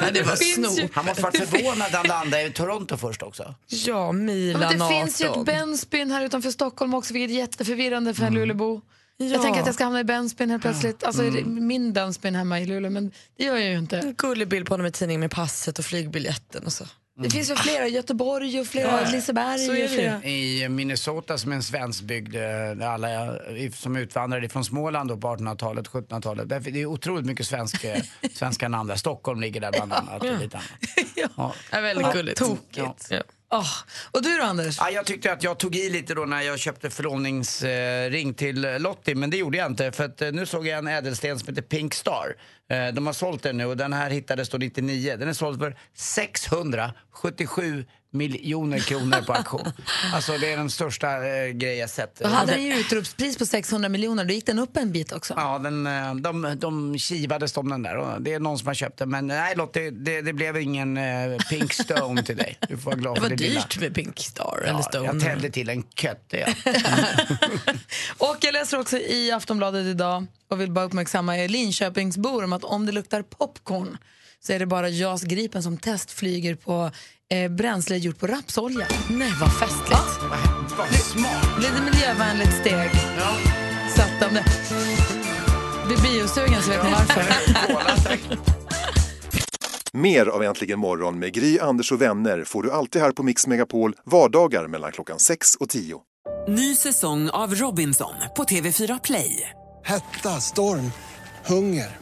Ja, det var snop. Han måste varit förvånad att han landade i Toronto först också. Ja, Milan Men det finns ju 18. ett Bensbyn här utanför Stockholm också, vilket är jätteförvirrande för en Luleåbo. Ja. Jag tänker att jag ska hamna i Bensbyn helt plötsligt. Alltså min Bensbyn hemma i Luleå, men det gör jag ju inte. En gullig bild på honom i tidningen med passet och flygbiljetten och så. Det finns ju flera, Göteborg och flera, Liseberg så är och det. flera. I Minnesota som är en svensk bygd, eh, där alla som utvandrade från Småland då på 1800-talet, 1700-talet. Därför- Det är otroligt mycket svensk, eh, svenska namn där. Stockholm ligger där bland annat. Och lite annat. Ja. Ja, väldigt gulligt. Tokigt. Ja. Ah, Och du då Anders? Ja, jag tyckte att jag tog i lite då när jag köpte förlovningsring till Lottie, men det gjorde jag inte för att eh, nu såg jag en ädelsten som heter Pink Star. Eh, De har sålt den nu och den här hittades då 99. Den är såld för 677 miljoner kronor på auktion. Alltså det är den största eh, grej jag sett. Då hade den ju utropspris på 600 miljoner, då gick den upp en bit också. Ja, den, eh, de, de kivades om den där och det är någon som har köpt den. Men nej Lottie, det, det blev ingen eh, Pink Stone till dig. Du får vara glad Det för var det lilla. dyrt med Pink Star eller Ja, Stone. jag tände till en kötte. Ja. Och jag läser också i Aftonbladet idag och vill bara uppmärksamma er Linköpingsbor om att om det luktar popcorn så är det bara JAS Gripen som testflyger på eh, bränsle gjort på rapsolja. Nej, vad festligt. Vad smart. Lite miljövänligt steg. Så att om det blir biosugen så vet ni varför. Mer av Äntligen morgon med Gry, Anders och vänner får du alltid här på Mix Megapol vardagar mellan klockan 6 och 10. Ny säsong av Robinson på TV4 Play. Hetta, storm, hunger.